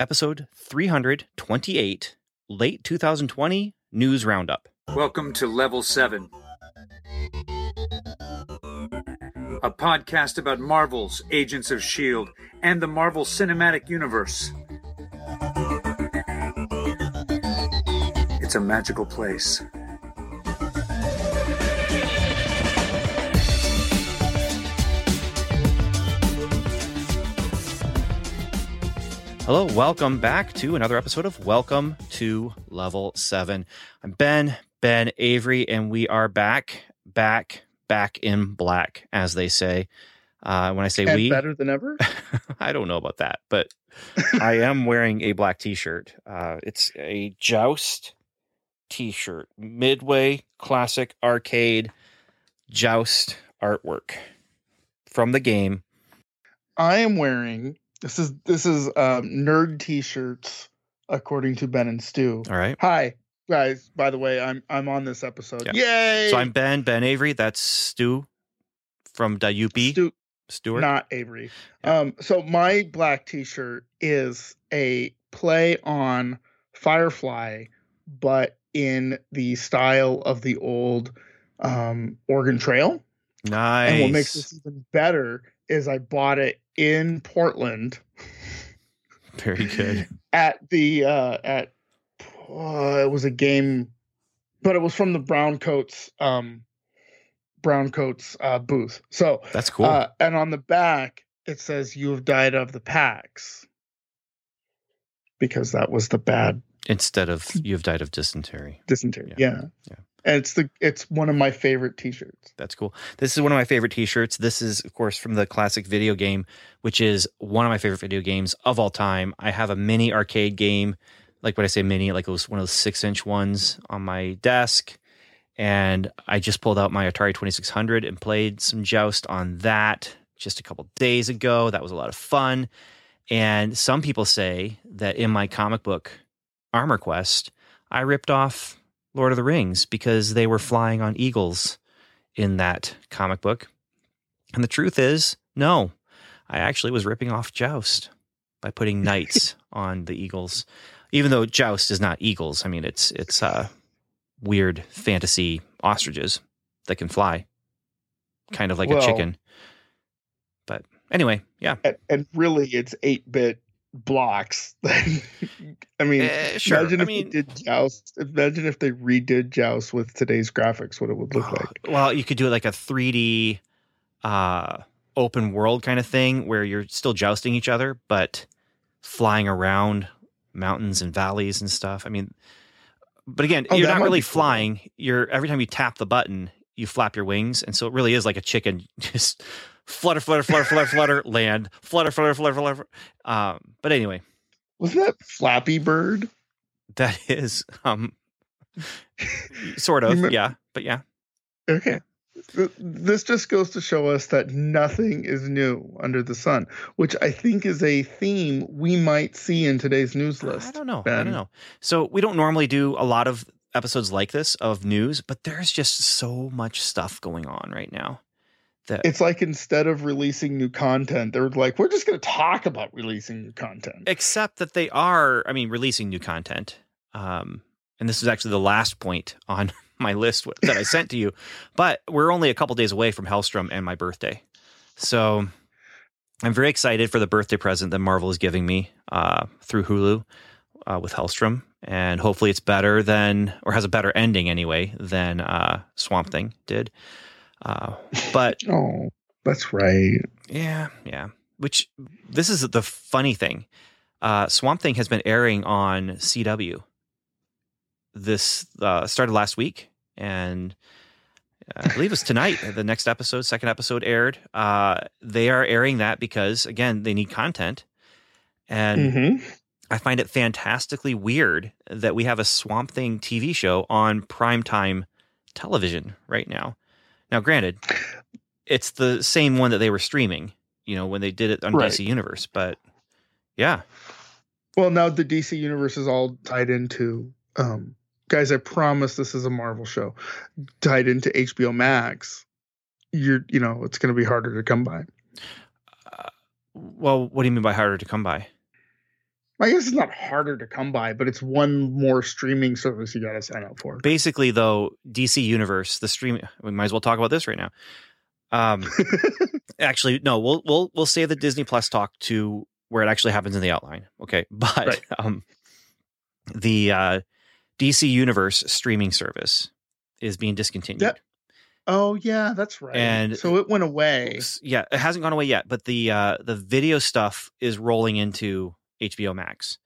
episode 328, late 2020 news roundup. Welcome to Level 7, a podcast about Marvel's Agents of S.H.I.E.L.D. and the Marvel Cinematic Universe. It's a magical place. Hello, welcome back to another episode of Welcome to Level 7. I'm Ben, Ben Avery, and we are back, back, back in black, as they say. Uh, when I say And we, better than ever. I don't know about that, but I am wearing a black t-shirt. Uh, it's a Joust t-shirt, Midway Classic Arcade Joust artwork from the game. I am wearing this is this is um, nerd t-shirts according to Ben and Stu. All right. Hi guys. By the way, I'm I'm on this episode. Yeah. Yay! So I'm Ben, Ben Avery. That's Stu from Dayupi. Stu, Stewart. not Avery. Yeah. Um, so my black t-shirt is a play on Firefly, but in the style of the old um, Oregon Trail. nice. And what makes this even better is I bought it in Portland Very good. at the uh at uh, it was a game but it was from the brown coats um brown coats uh booth so That's cool. uh and on the back it says you have died of the Pax because that was the bad Instead of you've died of dysentery. dysentery Yeah. yeah, Yeah. And it's the it's one of my favorite t-shirts That's cool. This is one of my favorite t-shirts. This is, of course, from the classic video game, which is one of my favorite video games of all time. I have a mini arcade game, like when I say mini, like it was one of those six-inch ones on my desk. And I just pulled out my Atari 2600 and played some Joust on that just a couple days ago. That was a lot of fun. And some people say that in my comic book Armor Quest, I ripped off Lord of the Rings because they were flying on eagles in that comic book. And the truth is, no, I actually was ripping off Joust by putting knights on the eagles. Even though Joust is not eagles, I mean it's it's uh, weird fantasy ostriches that can fly, kind of like a chicken. But anyway, yeah, and, and really it's 8-bit blocks i mean Eh, sure. Imagine I if mean, they did Joust. Imagine if they redid Joust with today's graphics, what it would look like. Well, you could do it like a 3D uh, open world kind of thing where you're still jousting each other, but flying around mountains and valleys and stuff. I mean, but again, Oh, you're not really be cool. flying. You're every time you tap the button, you flap your wings, and so it really is like a chicken, just flutter, flutter, flutter, flutter, flutter, land, flutter, flutter, flutter, flutter. Um, but anyway, Wasn't that Flappy Bird? that is um, sort of, yeah, but yeah. Okay. This just goes to show us that nothing is new under the sun, which I think is a theme we might see in today's news list. I don't know. I don't know. So we don't normally do a lot of episodes like this of news, but there's just so much stuff going on right now. That It's like instead of releasing new content, they're like, we're just going to talk about releasing new content. except that they are, I mean, releasing new content. Um, and this is actually the last point on my list that I sent to you. But we're only a couple days away from Hellstrom and my birthday, so I'm very excited for the birthday present that Marvel is giving me uh, through Hulu uh, with Hellstrom, and hopefully it's better than, or has a better ending anyway than uh, Swamp Thing did. Uh, but Oh, that's right. yeah, yeah. Which this is the funny thing. Uh, Swamp Thing has been airing on CW. This uh, started last week, and I believe it was tonight. the next episode, second episode, aired. Uh, they are airing that because again, they need content, and hmm I find it fantastically weird that we have a Swamp Thing TV show on primetime television right now. Now, granted, it's the same one that they were streaming, you know, when they did it on Right. DC Universe, but yeah, Well, now the DC universe is all tied into. Um, guys, I promise this is a Marvel show, tied into HBO Max. You're, you know, it's going to be harder to come by. well, what do you mean by harder to come by? I guess it's not harder to come by, but it's one more streaming service you got to sign up for. Basically, though, DC Universe, the stream, we might as well talk about this right now. Um, actually, no, we'll we'll we'll save the Disney Plus talk to where it actually happens in the outline. Okay, but Right. um, the uh, DC Universe streaming service is being discontinued. Oh yeah, that's right. And- so it went away. Yeah, it hasn't gone away yet, but the uh, the video stuff is rolling into HBO Max,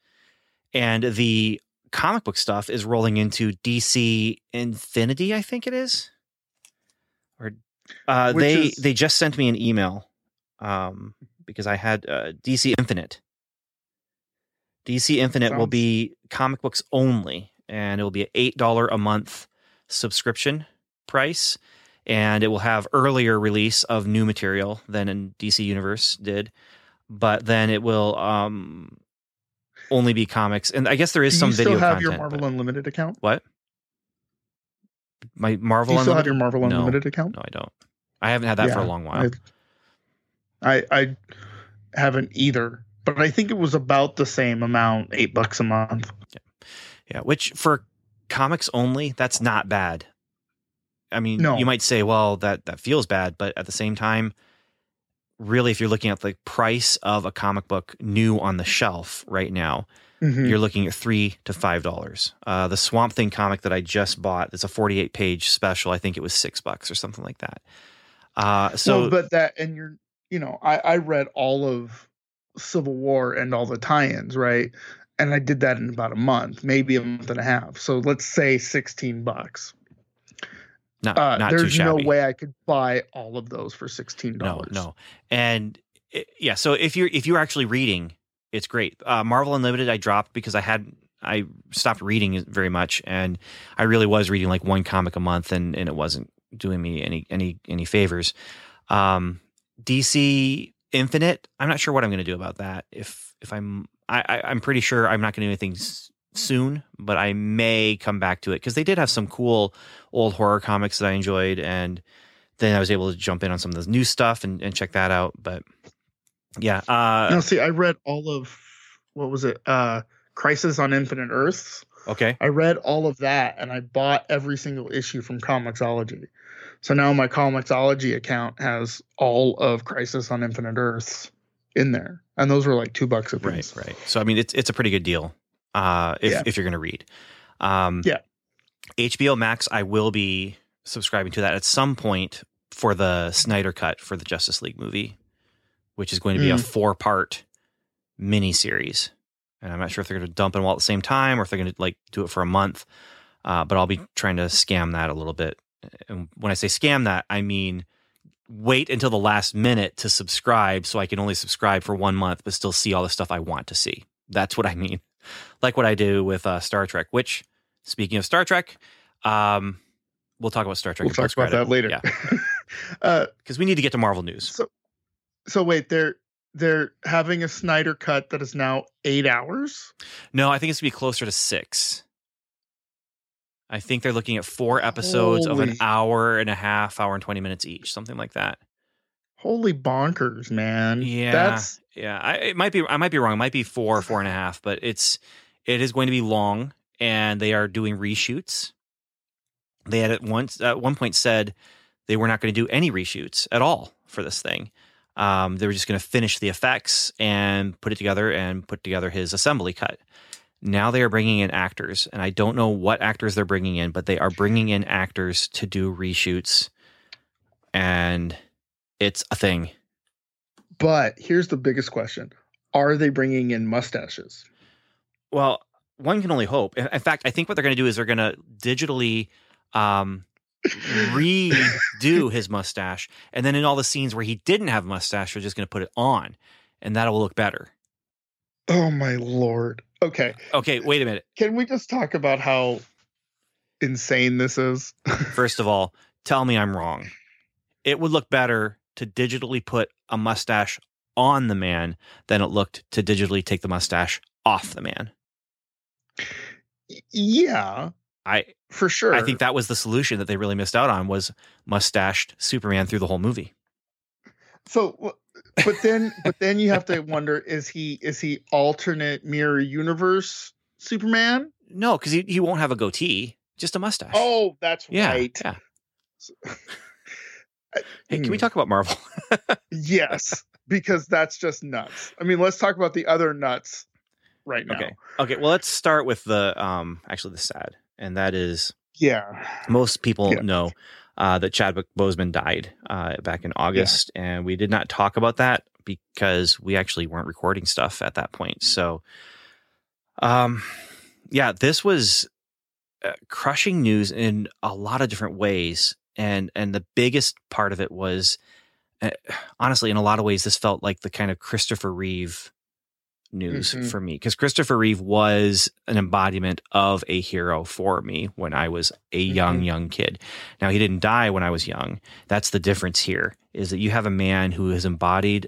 and the comic book stuff is rolling into DC Infinity. I think it is, or uh, they is- they just sent me an email um, because I had uh, DC Infinite. DC Infinite will be comic books only, and it will be an eight dollar a month subscription price, and it will have earlier release of new material than in DC Universe did, but then it will um, only be comics, and I guess there is Do some you video still have content. your Marvel but- Unlimited account? what? My Marvel Do you still have your Marvel No. Unlimited account? No, I don't. I haven't had that for a long while. I, I I haven't either, but I think it was about the same amount, eight bucks a month. Yeah, which for comics only, that's not bad. I mean, No. you might say, well, that that feels bad, but at the same time, really, if you're looking at the price of a comic book new on the shelf right now, Mhm. you're looking at three to five dollars. Uh, the Swamp Thing comic that I just bought, it's a 48 page special. I think it was six bucks or something like that. Uh, so well, but that and you're you know I I read all of Civil War and all the tie-ins right, and I did that in about a month, maybe a month and a half. So let's say sixteen bucks. Not, Uh, not too there's no way I could buy all of those for $16. no no. and it- yeah so if you're if you're actually reading it's great uh marvel unlimited i dropped because i had i stopped reading very much and i really was reading like one comic a month and and it wasn't doing me any any any favors um dc infinite i'm not sure what i'm going to do about that if if i'm i, I i'm pretty sure i'm not going to do anything soon but i may come back to it because they did have some cool old horror comics that i enjoyed and then I was able to jump in on some of the new stuff and, and check that out. But yeah, uh, No, see, I read all of what was it? Uh Crisis on Infinite Earths. okay, I read all of that and I bought every single issue from Comixology. So now my Comixology account has all of Crisis on Infinite Earths in there. And those were like two bucks a piece. right, right. So I mean, it's it's a pretty good deal uh, if Yeah. if you're going to read. Um, Yeah. HBO Max, I will be subscribing to that at some point for the Snyder cut for the Justice League movie, which is going to be a Mm. four part mini series. And I'm not sure if they're going to dump them all at the same time or if they're going to like do it for a month. Uh, but I'll be trying to scam that a little bit. And when I say scam that, I mean wait until the last minute to subscribe so I can only subscribe for one month but still see all the stuff I want to see. That's what I mean. Like what I do with uh, Star Trek, which, speaking of Star Trek, um, we'll talk about Star Trek. We'll talk about that later. Yeah, uh, because we need to get to Marvel news. so, so wait, they're they're having a Snyder cut that is now eight hours. No, I think it's gonna be closer to six. I think they're looking at four episodes of an hour and a half, hour and twenty minutes each, something like that. Holy bonkers, man! Yeah, that's yeah. I, it might be. I might be wrong. It might be four, four and a half, but it's it is going to be long, and they are doing reshoots. They had at once at one point said they were not going to do any reshoots at all for this thing. Um, they were just going to finish the effects and put it together and put together his assembly cut. Now they are bringing in actors, and I don't know what actors they're bringing in, but they are bringing in actors to do reshoots, and it's a thing. But here's the biggest question: Are they bringing in mustaches? Well, one can only hope. In fact, I think what they're going to do is they're going to digitally um, redo his mustache, and then in all the scenes where he didn't have a mustache, they're just going to put it on, and that will look better. Oh my lord! Okay, Okay, wait a minute. can we just talk about how insane this is? First of all, tell me I'm wrong. It would look better to digitally put a mustache on the man than it looked to digitally take the mustache off the man. yeah, I for sure. I think that was the solution that they really missed out on was mustached Superman through the whole movie. so. but then but then you have to wonder is he is he alternate mirror universe Superman? No, because he, he won't have a goatee, just a mustache. Oh, that's yeah, right. yeah. Hey, can we Hmm. talk about Marvel? Yes, because that's just nuts. I mean, let's talk about the other nuts right now. Okay. Okay, well, let's start with the um actually the sad, and that is Yeah. most people Yeah. know uh, that Chadwick Boseman died uh, back in August, and we did not talk about that because we actually weren't recording stuff at that point. So, um, yeah, this was uh, crushing news in a lot of different ways, and and the biggest part of it was, uh, honestly, in a lot of ways, this felt like the kind of Christopher Reeve news Mhm. for me because Christopher Reeve was an embodiment of a hero for me when I was a young Mhm. young kid. Now he didn't die when I was young. That's the difference here is that you have a man who has embodied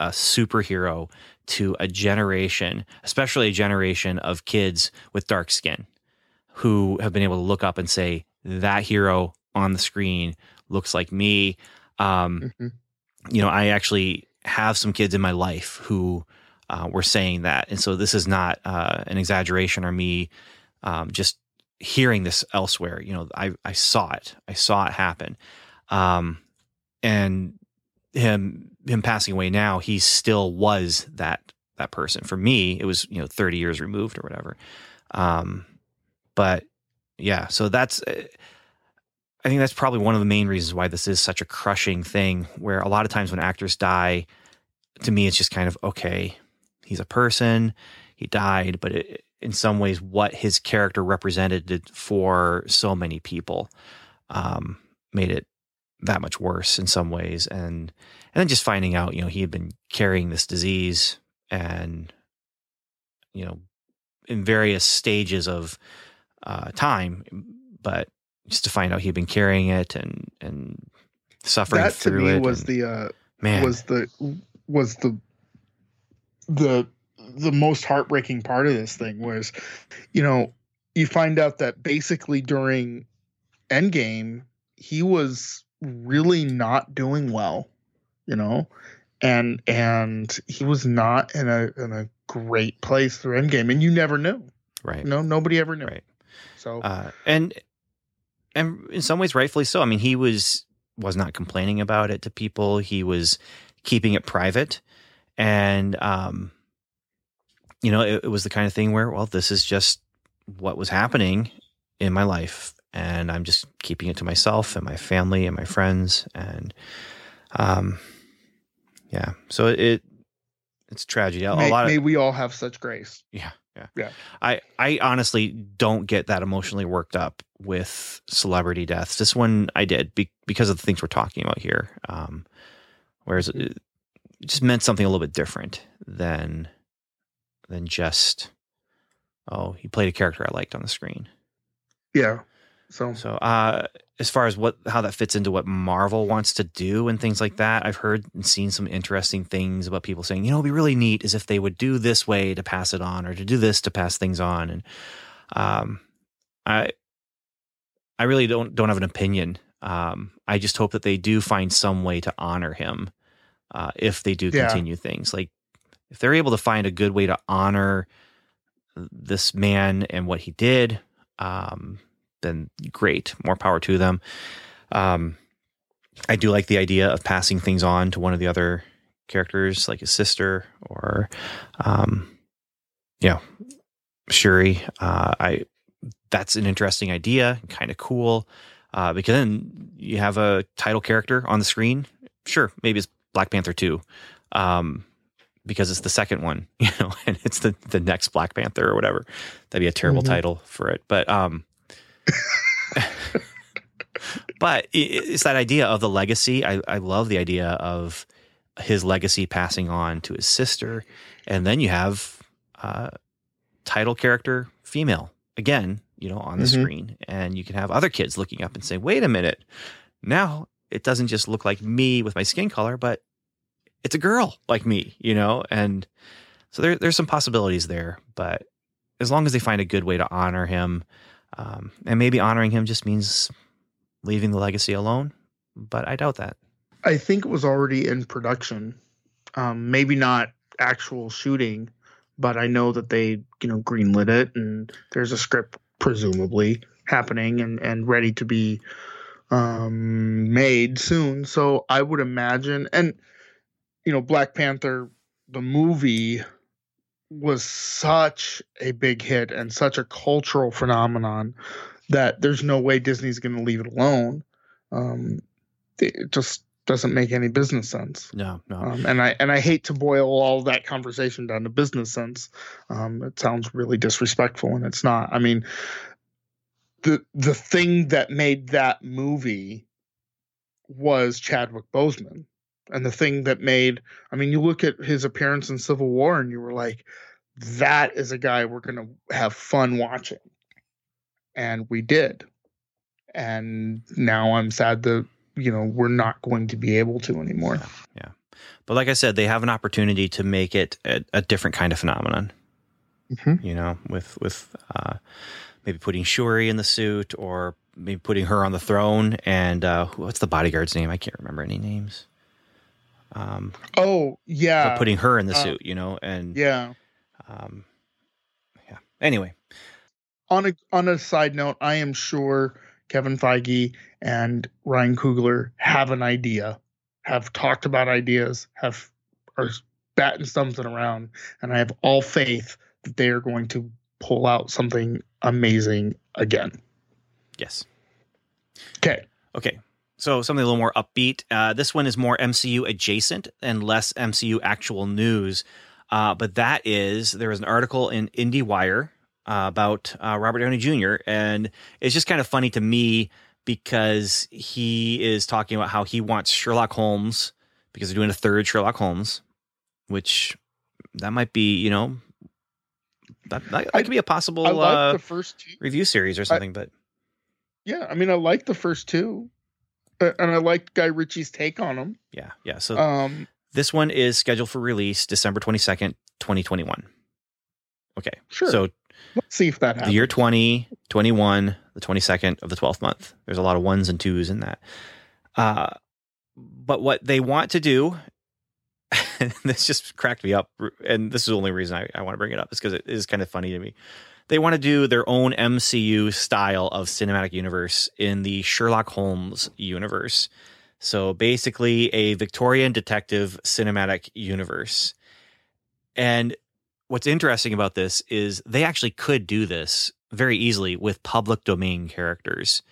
a superhero to a generation, especially a generation of kids with dark skin who have been able to look up and say that hero on the screen looks like me. Um, Mhm. you know, I actually have some kids in my life who uh, were saying that, and so this is not uh, an exaggeration or me um, just hearing this elsewhere. You know, I I saw it, I saw it happen, um, and him him passing away now, he still was that that person. For me, it was you know thirty years removed or whatever. Um, but yeah, so that's. uh, I think that's probably one of the main reasons why this is such a crushing thing. Where a lot of times when actors die, to me, it's just kind of okay. He's a person. He died, but it, in some ways, what his character represented for so many people um, made it that much worse in some ways. And and then just finding out, you know, he had been carrying this disease, and you know, in various stages of uh, time, but just to find out he'd been carrying it and and suffering That to through me it was and- the uh man. was the was the the the most heartbreaking part of this thing was you know you find out that basically during endgame he was really not doing well you know and and he was not in a in a great place through endgame and you never knew. Right. No nobody ever knew. Right. so uh, and and in some ways rightfully so. I mean he was was not complaining about it to people. He was keeping it private. And um you know it, it was the kind of thing where well this is just what was happening in my life. And i'm just keeping it to myself and my family and my friends. And um yeah. So it it's tragedy. A, may, lot of may we all have such grace. Yeah, yeah, Yeah. I I honestly don't get that emotionally worked up with celebrity deaths. This one I did be, because of the things we're talking about here. Um, whereas it just meant something a little bit different than than just oh he played a character I liked on the screen. yeah so So uh, as far as what how that fits into what Marvel wants to do and things like that, I've heard and seen some interesting things about people saying, you know, it'd be really neat is if they would do this way to pass it on or to do this to pass things on. And um, I I really don't don't have an opinion. Um, I just hope that they do find some way to honor him uh, if they do Yeah. continue things. Like if they're able to find a good way to honor this man and what he did, um, then great, more power to them. Um, I do like the idea of passing things on to one of the other characters, like his sister or, um, you know, Shuri. Uh, I that's an interesting idea, kind of cool, uh, because then you have a title character on the screen. Sure, maybe it's Black Panther two, um, because it's the second one, you know, and it's the the next Black Panther or whatever. That'd be a terrible Mhm. title for it, but um, but it's that idea of the legacy. I, I love the idea of his legacy passing on to his sister, and then you have uh, title character female again, you know, on the Mhm. screen, and you can have other kids looking up and say, "Wait a minute, now it doesn't just look like me with my skin color, but it's a girl like me," you know, and so there, there's some possibilities there, but as long as they find a good way to honor him, um, and maybe honoring him just means leaving the legacy alone, but I doubt that. I think it was already in production Um, maybe not actual shooting, but I know that they you know greenlit it, and there's a script presumably happening and and ready to be um, made soon. So I would imagine, and you know, Black Panther, the movie was such a big hit and such a cultural phenomenon that there's no way Disney's going to leave it alone. Um, it just doesn't make any business sense. No, no. Um, and I and I hate to boil all that conversation down to business sense. Um, it sounds really disrespectful, and it's not. I mean, the the thing that made that movie was Chadwick Boseman, and the thing that made. I mean, you look at his appearance in Civil War, and you were like, that is a guy we're gonna have fun watching, and we did. And now I'm sad that you know we're not going to be able to anymore. Yeah. But like I said, they have an opportunity to make it a, a different kind of phenomenon. Mhm. You know, with with uh, maybe putting Shuri in the suit, or maybe putting her on the throne. And uh, what's the bodyguard's name? I can't remember any names. Um, Oh yeah, putting her in the uh, suit, you know, and yeah. um, yeah. Anyway, on a on a side note, I am sure Kevin Feige and Ryan Coogler have an idea, have talked about ideas, have are batting something around, and I have all faith that they are going to pull out something amazing again. yes. Okay. Okay. So something a little more upbeat. Uh, this one is more MCU adjacent and less MCU actual news. Uh, but that is there was an article in IndieWire uh, about uh, Robert Downey Jr. and it's just kind of funny to me because he is talking about how he wants Sherlock Holmes because they're doing a third Sherlock Holmes, which that might be you know that that, that could be a possible I like uh, the first two. review series or something. but Yeah, I mean, I like the first two, and I like Guy Ritchie's take on them. yeah, yeah. So Um, This one is scheduled for release December 22nd, 2021. Okay. sure. So let's see if that happens. the year 20, 21, the 22nd of the 12th month. There's a lot of ones and twos in that. Uh, but what they want to do, and this just cracked me up, and this is the only reason I, I want to bring it up, is because it is kind of funny to me. They want to do their own MCU style of cinematic universe in the Sherlock Holmes universe. So basically, a Victorian detective cinematic universe. And what's interesting about this is they actually could do this very easily with public domain characters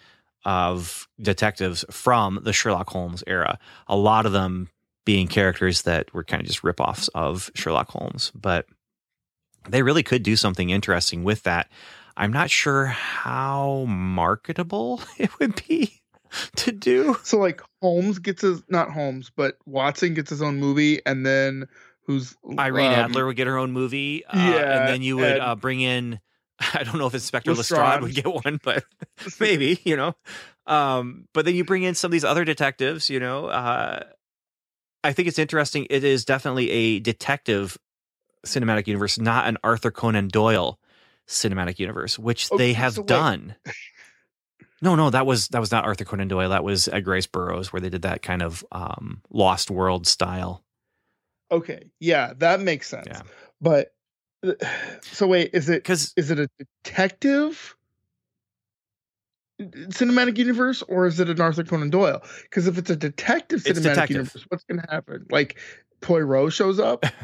of detectives from the Sherlock Holmes era. A lot of them being characters that were kind of just ripoffs of Sherlock Holmes, but they really could do something interesting with that. I'm not sure how marketable it would be to do. So like Holmes gets his not Holmes, but Watson gets his own movie, and then who's Irene um, Adler would get her own movie, uh, yeah, and then you would uh, bring in. I don't know if Inspector Lestrade Lestrade. would get one, but maybe you know. Um, but then you bring in some of these other detectives. You know, uh, I think it's interesting. It is definitely a detective cinematic universe, not an Arthur Conan Doyle cinematic universe, which Okay, they have so done. No, no, that was that was not Arthur Conan Doyle. That was Edgar Rice Burroughs, where they did that kind of um, Lost World style. Okay, yeah, that makes sense. Yeah. But uh, so wait, is it Because is it a detective cinematic universe or is it an Arthur Conan Doyle? Because if it's a detective cinematic detective. universe, what's going to happen? Like Poirot shows up.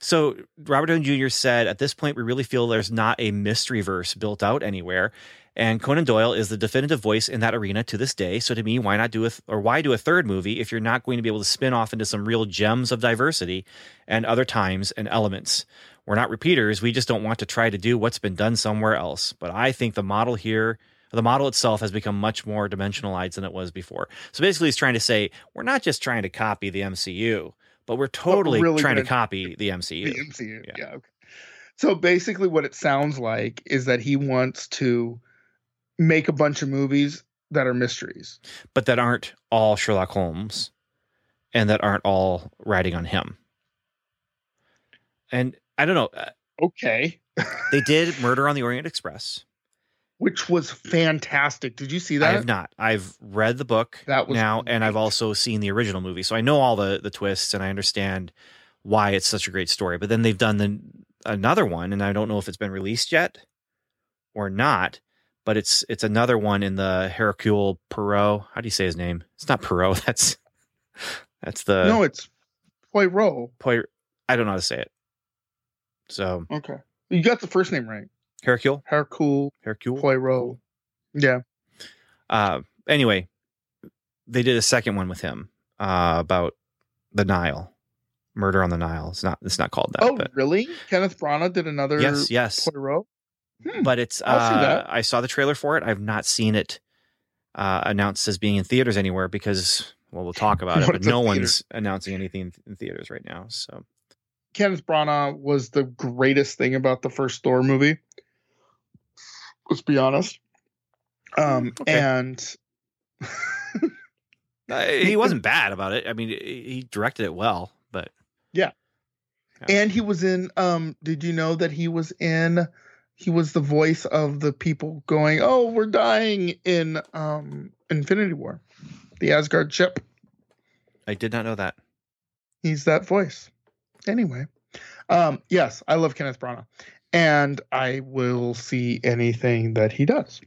So Robert Downey Jr. said, at this point, we really feel there's not a mystery verse built out anywhere. And Conan Doyle is the definitive voice in that arena to this day. So to me, why not do a th- or why do a third movie if you're not going to be able to spin off into some real gems of diversity and other times and elements? We're not repeaters. We just don't want to try to do what's been done somewhere else. But I think the model here, the model itself has become much more dimensionalized than it was before. So basically, he's trying to say we're not just trying to copy the MCU, but we're totally really trying to copy the MCU. The MCU. Yeah. Yeah. okay. So basically, what it sounds like is that he wants to make a bunch of movies that are mysteries. but that aren't all Sherlock Holmes and that aren't all riding on him. And I don't know. uh, Okay. They did Murder on the Orient Express. Which was fantastic. Did you see that? I have not. I've read the book That was now, and I've also seen the original movie, so I know all the the twists, and I understand why it's such a great story. But then they've done the another one, and I don't know if it's been released yet or not. But it's it's another one in the Hercule Poirot. How do you say his name? It's not Poirot. That's that's the no, it's Poirot. Poirot. I don't know how to say it. So Okay. You got the first name right. Hercule, Hercule Hercule Poirot. Yeah. Uh, anyway, they did a second one with him uh, about the Nile, murder on the Nile. It's not. It's not called that. Oh, but really? Kenneth Branagh did another yes, yes. Poirot. Hmm. But it's. Uh. I saw the trailer for it. I've not seen it uh, announced as being in theaters anywhere because. Well, we'll talk about it, but no theater? one's announcing anything in theaters right now. So Kenneth Branagh was the greatest thing about the first Thor movie. Let's be honest. Um, Okay. and uh, he wasn't bad about it. I mean, he directed it well, but yeah. and he was in um did you know that he was in he was the voice of the people going oh we're dying in um infinity war the asgard ship I did not know that. he's that voice anyway um yes i love kenneth branagh and i will see anything that he does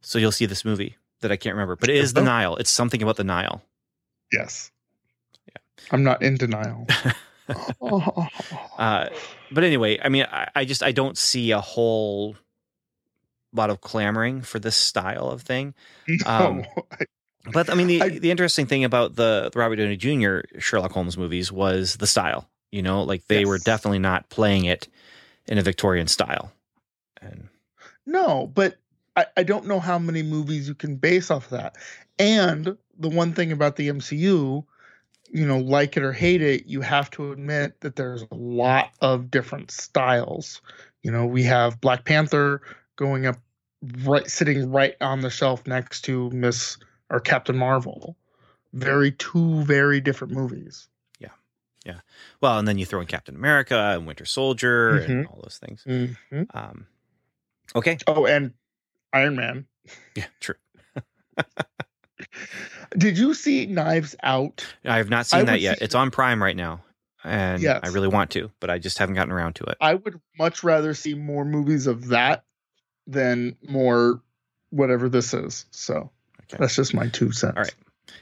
So you'll see this movie that I can't remember, but it is the. Nile. It's something about the Nile. yes Yeah. i'm not in denial Uh, but anyway, I mean, I, I just I don't see a whole lot of clamoring for this style of thing. um, No, I- But I mean, the I- the interesting thing about the, the Robert Downey Jr. Sherlock Holmes movies was the style. You know, like they were definitely not playing it in a Victorian style. And No, but I, I don't know how many movies you can base off of that. And the one thing about the MCU, you know, like it or hate it, you have to admit that there's a lot of different styles. You know, we have Black Panther going up right sitting right on the shelf next to Miss or Captain Marvel. Very two very different movies. Well, and then you throw in Captain America and Winter Soldier and all those things. Mhm. Um, okay, Oh, and Iron Man. yeah, true. Did you see Knives Out? I have not I seen that yet. see- It's on Prime right now, and Yes. I really want to, but I just haven't gotten around to it. I would much rather see more movies of that than more whatever this is. So Okay. that's just my two cents. All right.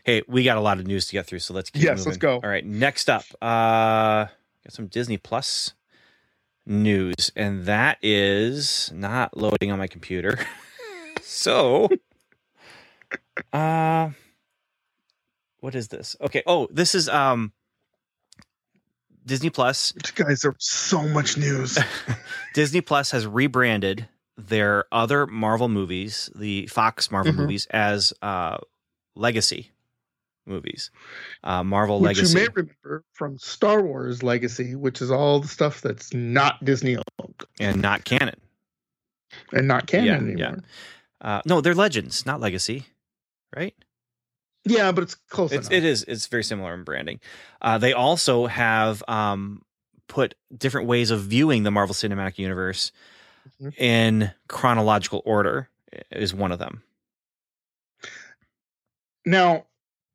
Hey, we got a lot of news to get through, so let's keep Yes, moving. let's go. All right, next up, uh got some Disney Plus news, and that is not loading on my computer. so uh what is this? Okay, oh, this is um Disney Plus. Guys are so much news. Disney Plus has rebranded their other Marvel movies, the Fox Marvel Mhm. movies, as uh, Legacy movies. Uh, Marvel which Legacy. you may remember from Star Wars Legacy, which is all the stuff that's not Disney owned and not canon. and not canon Yeah, anymore. yeah. Uh, no, they're Legends, not Legacy, right? Yeah, but it's close It's, enough. it is. It's very similar in branding. Uh, they also have um, put different ways of viewing the Marvel Cinematic Universe Mhm. in chronological order. Is one of them. Now,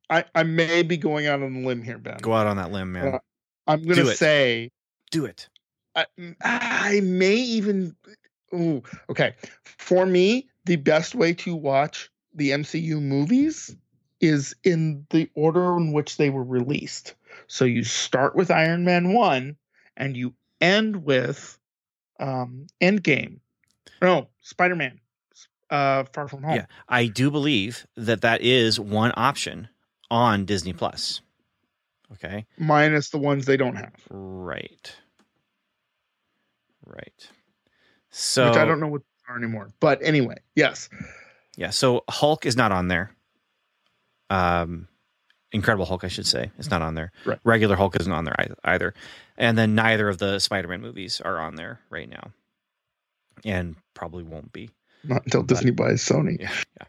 I, I may be going out on a limb here, Ben. Go out on that limb, man. Uh, I'm gonna it. say Do it. I, I may even. Ooh, okay. For me, the best way to watch the MCU movies is in the order in which they were released. So you start with Iron Man 1 and you end with um, Endgame. No, Spider Man. Uh, Far From Home. Yeah, I do believe that that is one option on Disney Plus. Okay, Minus the ones they don't have, right, right. So which I don't know what they are anymore. But anyway, yes. Yeah, so Hulk is not on there. Um, Incredible Hulk, I should say, is not on there. Right. Regular Hulk isn't on there either, and then neither of the Spider-Man movies are on there right now, and probably won't be. Not until Disney buys Sony. Yeah, yeah.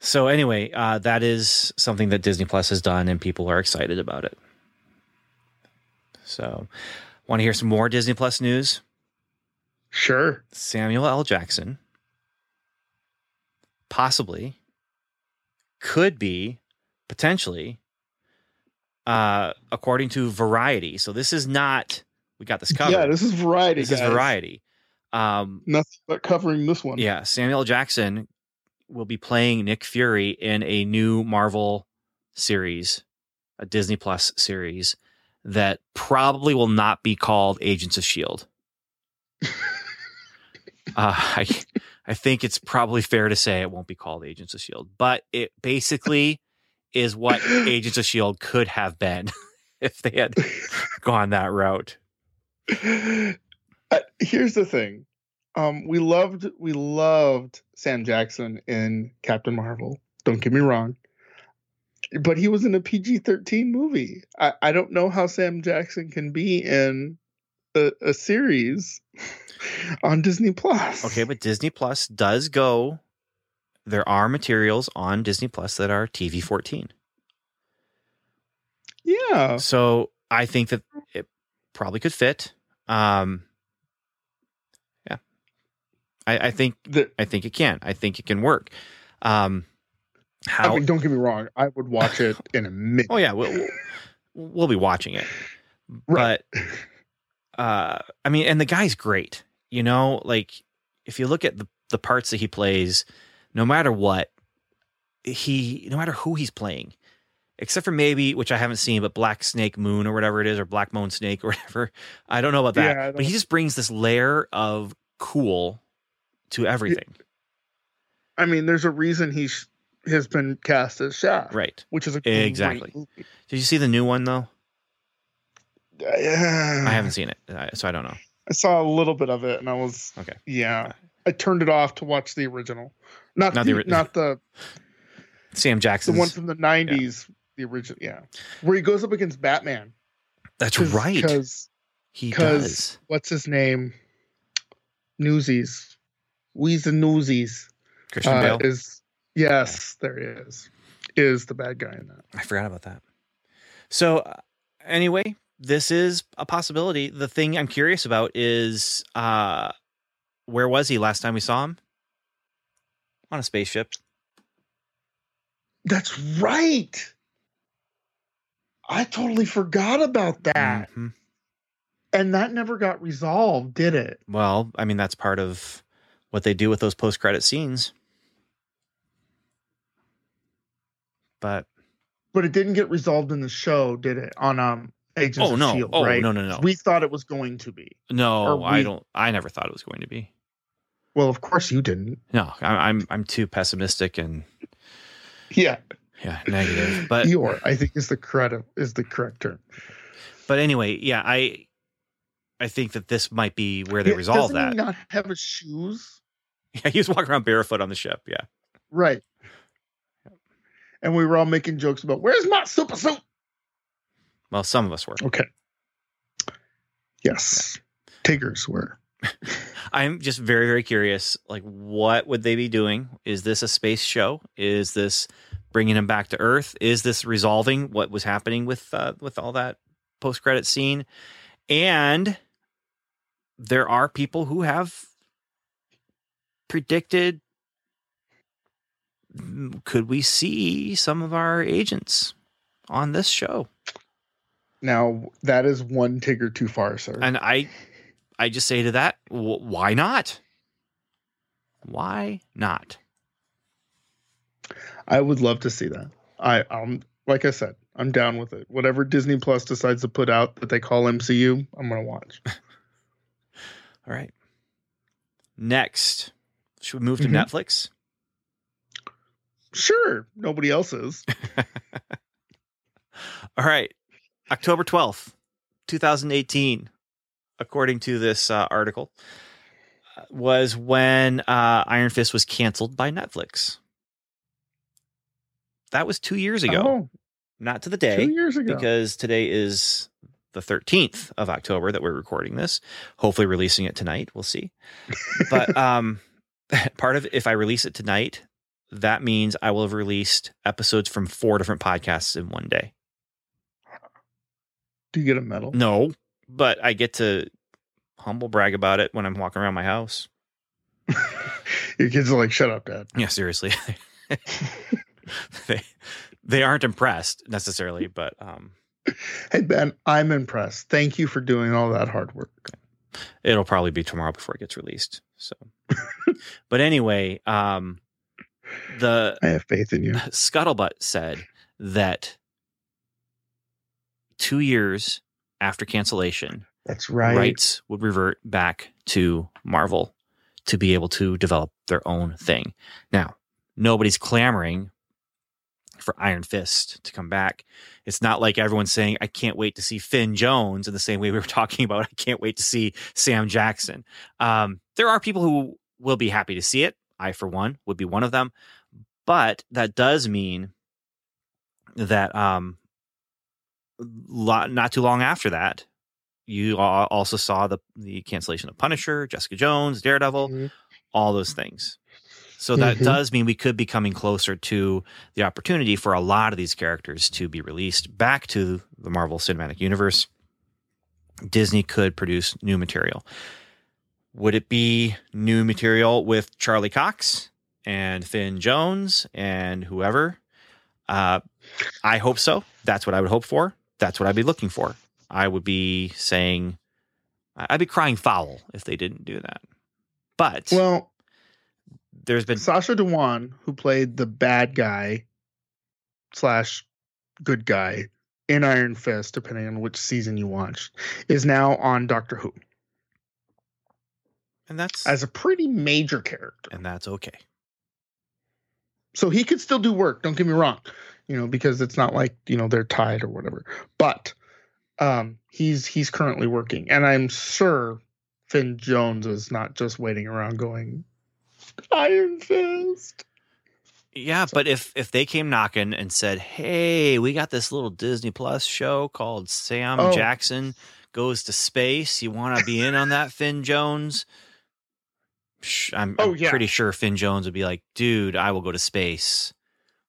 So anyway, uh, that is something that Disney Plus has done, and people are excited about it. So, want to hear some more Disney Plus news? Sure. Samuel L. Jackson possibly could be potentially uh, according to Variety. So this is not we got this covered. Yeah, this is variety. this is. Variety. Um, Nothing but covering this one. yeah, Samuel Jackson will be playing Nick Fury in a new Marvel series, a Disney Plus series that probably will not be called Agents of Shield. uh, I I think it's probably fair to say it won't be called Agents of Shield, but it basically is what Agents of Shield could have been if they had gone that route. Uh, here's the thing. Um, we loved we loved Sam Jackson in Captain Marvel. Don't get me wrong. But he was in a PG thirteen movie. I, I don't know how Sam Jackson can be in a, a series on Disney Plus. Okay, but Disney Plus does go. There are materials on Disney Plus that are TV 14. Yeah. So I think that it probably could fit. Um, I, I think The, I think it can. I think it can work. Um, I mean, don't get me wrong. I would watch it in a minute. oh yeah, we'll, we'll- we'll be watching it. Right. But uh, I mean, and the guy's great. You know, like if you look at the the parts that he plays, no matter what, he no matter who he's playing, except for maybe which I haven't seen, but Black Snake Moon or whatever it is, or Black Moon Snake or whatever. I don't know about that, Yeah, but he just brings this layer of cool to everything. I mean, there's a reason he sh- has been cast as Shaft, Right? which is a Exactly. Did you see the new one though? Uh, I haven't seen it, uh, so I don't know. I saw a little bit of it, and I was Okay. Yeah, I turned it off to watch the original, not, Not the, the not the Sam Jackson, the one from the '90s, the original. Yeah, where he goes up against Batman. That's 'Cause- right. Because He does. what's his name? Newsies, Weez the Newsies Christian uh, Bale. is yes, there he is. Is the bad guy in that? I forgot about that. So, uh, anyway, this is a possibility. The thing I'm curious about is uh, where was he last time we saw him? On a spaceship. That's right. I totally forgot about that, Mhm. and that never got resolved, did it? Well, I mean, that's part of what they do with those post credit scenes. But But it didn't get resolved in the show, did it? On um Agents oh of no, Shield, oh right? no, no, no, We thought it was going to be. no. or I don't. I never thought it was going to be. Well, of course you didn't. No, I, I'm I'm too pessimistic and Yeah, yeah negative. But Eeyore, I think is the correct is the correct term. but anyway, yeah, I I think that this might be where they Yeah, resolve that. He not have his shoes, Yeah, he was walking around barefoot on the ship. Yeah. right? And we were all making jokes about where's my super suit. Well, some of us were. Okay. Yes, Tigers were. I'm just very, very curious. Like, what would they be doing? Is this a space show? Is this bringing him back to Earth? Is this resolving what was happening with uh, with all that post credit scene? And there are people who have predicted. Could we see some of our agents on this show? Now that is one Tigger too far, sir. And I, I just say to that, wh- why not? Why not? I would love to see that. I um like I said, I'm down with it. Whatever Disney Plus decides to put out that they call MCU, I'm gonna watch. All right. Next, should we move to Mhm. Netflix? Sure, nobody else is. All right. October 12th, 2018, according to this uh, article, uh, was when uh, Iron Fist was canceled by Netflix. That was two years ago, Oh, not to the day. two years ago. because today is the 13th of October that we're recording this. Hopefully releasing it tonight. We'll see. But um part of if I release it tonight, that means I will have released episodes from four different podcasts in one day. Do you get a medal? No, but I get to humble brag about it when I'm walking around my house. Your kids are like, "Shut up, Dad." Yeah, seriously. they they aren't impressed necessarily, but um hey Ben, I'm impressed. Thank you for doing all that hard work. It'll probably be tomorrow before it gets released. So, but anyway, um, the I have faith in you. Scuttlebutt said that two years after cancellation, That's right. rights would revert back to Marvel to be able to develop their own thing. Now, nobody's clamoring for Iron Fist to come back. It's not like everyone's saying, I can't wait to see Finn Jones in the same way we were talking about, I can't wait to see Sam Jackson. Um, there are people who will be happy to see it. I, for one, would be one of them. But that does mean that um, lot, not too long after that, you also saw the the cancellation of Punisher, Jessica Jones, Daredevil, Mhm. all those things. So that Mhm. does mean we could be coming closer to the opportunity for a lot of these characters to be released back to the Marvel Cinematic Universe. Disney could produce new material. Would it be new material with Charlie Cox and Finn Jones and whoever? Uh, I hope so. That's what I would hope for. That's what I'd be looking for. I would be saying, I'd be crying foul if they didn't do that. But Well, there's been Sacha Dhawan, who played the bad guy slash good guy in Iron Fist, depending on which season you watched, is now on Doctor Who and that's as a pretty major character. and that's okay. So he could still do work. Don't get me wrong, you know, because it's not like you know they're tied or whatever. But um, he's he's currently working, and I'm sure Finn Jones is not just waiting around going Iron Fist. Yeah, but if if they came knocking and said, "Hey, we got this little Disney Plus show called Sam Oh. Jackson goes to space. You want to be in on that, Finn Jones?" I'm, Oh, I'm yeah. pretty sure Finn Jones would be like, "Dude, I will go to space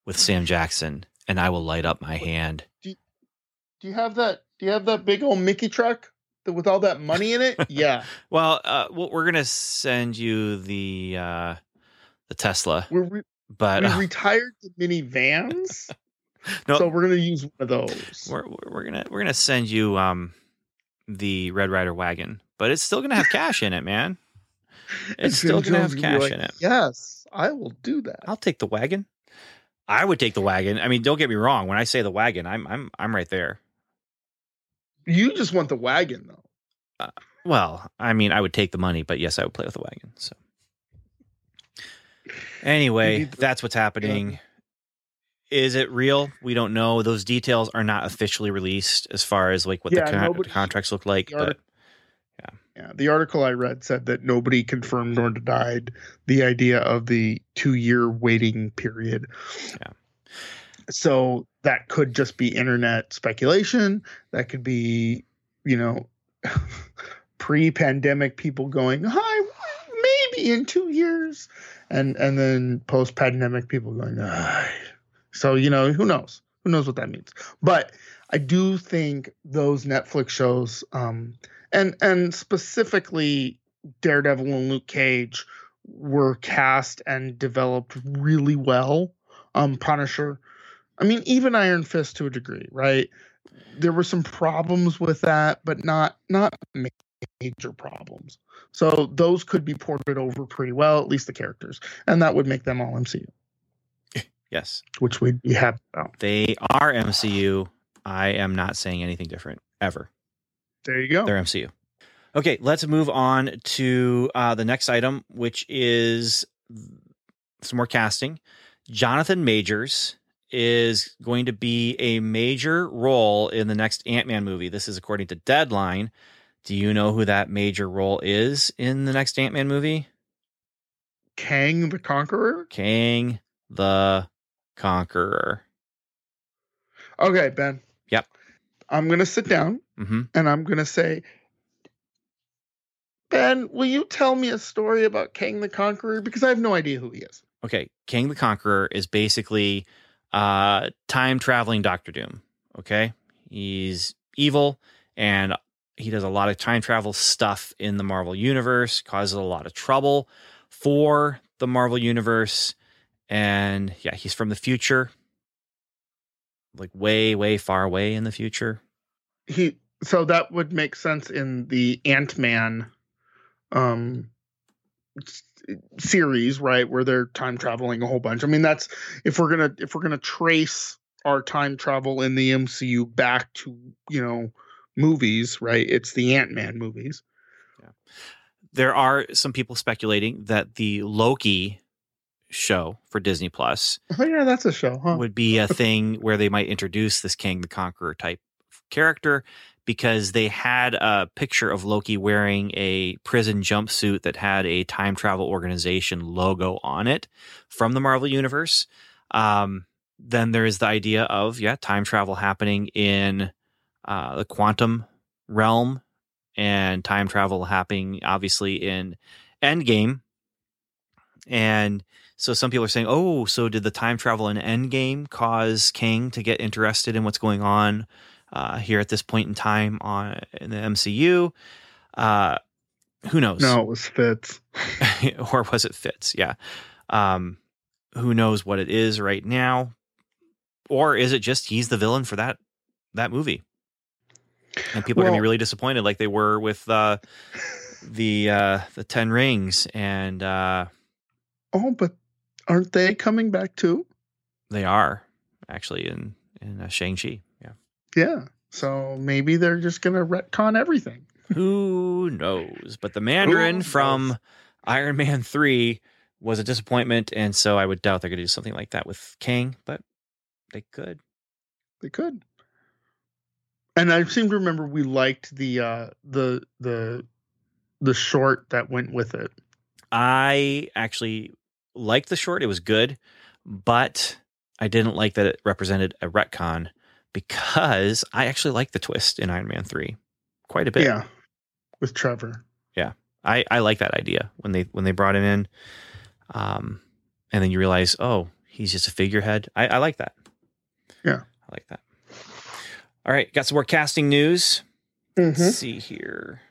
with Sam Jackson, and I will light up my hand." Do you have that? Do you have that big old Mickey truck with all that money in it? yeah, Well, uh, well, we're gonna send you the uh, the Tesla, we're re- but we uh, retired the minivans, no, so we're gonna use one of those. we're we're gonna we're gonna send you um the Red Rider wagon, but it's still gonna have cash in it, man. It's still gonna Jones have cash like, in it. Yes, I will do that. I'll take the wagon. I would take the wagon. I mean, don't get me wrong. When I say the wagon, I'm I'm I'm right there. You just want the wagon though. Uh, well, I mean, I would take the money, but yes, I would play with the wagon. So anyway, the- that's what's happening. Is it real? We don't know. Those details are not officially released as far as like what Yeah, the, con- nobody- contracts look like. the But artic- Yeah, the article I read said that nobody confirmed nor denied the idea of the two-year waiting period. Yeah. So that could just be internet speculation. That could be, you know, pre-pandemic people going, "Hi, maybe in two years," and and then post-pandemic people going, "Ah." So you know, who knows? Who knows what that means? But I do think those Netflix shows, um, and and specifically Daredevil and Luke Cage, were cast and developed really well. Um, Punisher, I mean, even Iron Fist to a degree, right? There were some problems with that, but not not major problems. So those could be ported over pretty well, at least the characters, and that would make them all MCU, yes, which we'd be happy about. they are MCU. I am not saying anything different ever. There you go. They're MCU. Okay, let's move on to uh, the next item, which is some more casting. Jonathan Majors is going to be a major role in the next Ant Man movie. This is according to Deadline. Do you know who that major role is in the next Ant Man movie? Kang the Conqueror. Kang the Conqueror. Okay, Ben. Yep. I'm gonna sit down hmm and I'm gonna say, Ben, will you tell me a story about Kang the Conqueror? Because I have no idea who he is. Okay, Kang the Conqueror is basically uh time traveling Doctor Doom. Okay? He's evil and he does a lot of time travel stuff in the Marvel universe, causes a lot of trouble for the Marvel universe. And yeah, he's from the future. Like way, way far away in the future. he so that would make sense in the Ant-Man um s- series, right, where they're time traveling a whole bunch. I mean, that's if we're going to if we're going to trace our time travel in the MCU back to, you know, movies, right? It's the Ant-Man movies. There are some people speculating that the Loki show for Disney Plus Oh yeah, that's a show, huh? would be a thing where they might introduce this Kang the Conqueror type character because they had a picture of Loki wearing a prison jumpsuit that had a time travel organization logo on it from the Marvel Universe. Um, then there is the idea of, yeah, time travel happening in uh, the quantum realm and time travel happening obviously in Endgame. And so some people are saying, oh, so did the time travel in Endgame cause Kang to get interested in what's going on uh, here at this point in time on in the MCU? Uh, who knows? no, it was Fitz. or was it Fitz? Yeah. Um, who knows what it is right now? Or is it just he's the villain for that that movie? And people are gonna be really disappointed, like they were with uh, the uh, the Ten Rings, and uh, Oh, but aren't they coming back too? they are actually in in uh, Shang Chi. Yeah. Yeah. So maybe they're just gonna retcon everything. Who knows? But the Mandarin Who from knows? Iron Man 3 was a disappointment. And so I would doubt they're going to do something like that with Kang, but they could. They could. And I seem to remember we liked the uh the the the short that went with it. I actually liked the short. It was good, but I didn't like that it represented a retcon because I actually like the twist in Iron Man 3 quite a bit. Yeah. With Trevor. Yeah. I, I like that idea when they when they brought him in. Um, and then you realize, oh, he's just a figurehead. I, I like that. Yeah. I like that. All right, got some more casting news. Mm-hmm. Let's see here.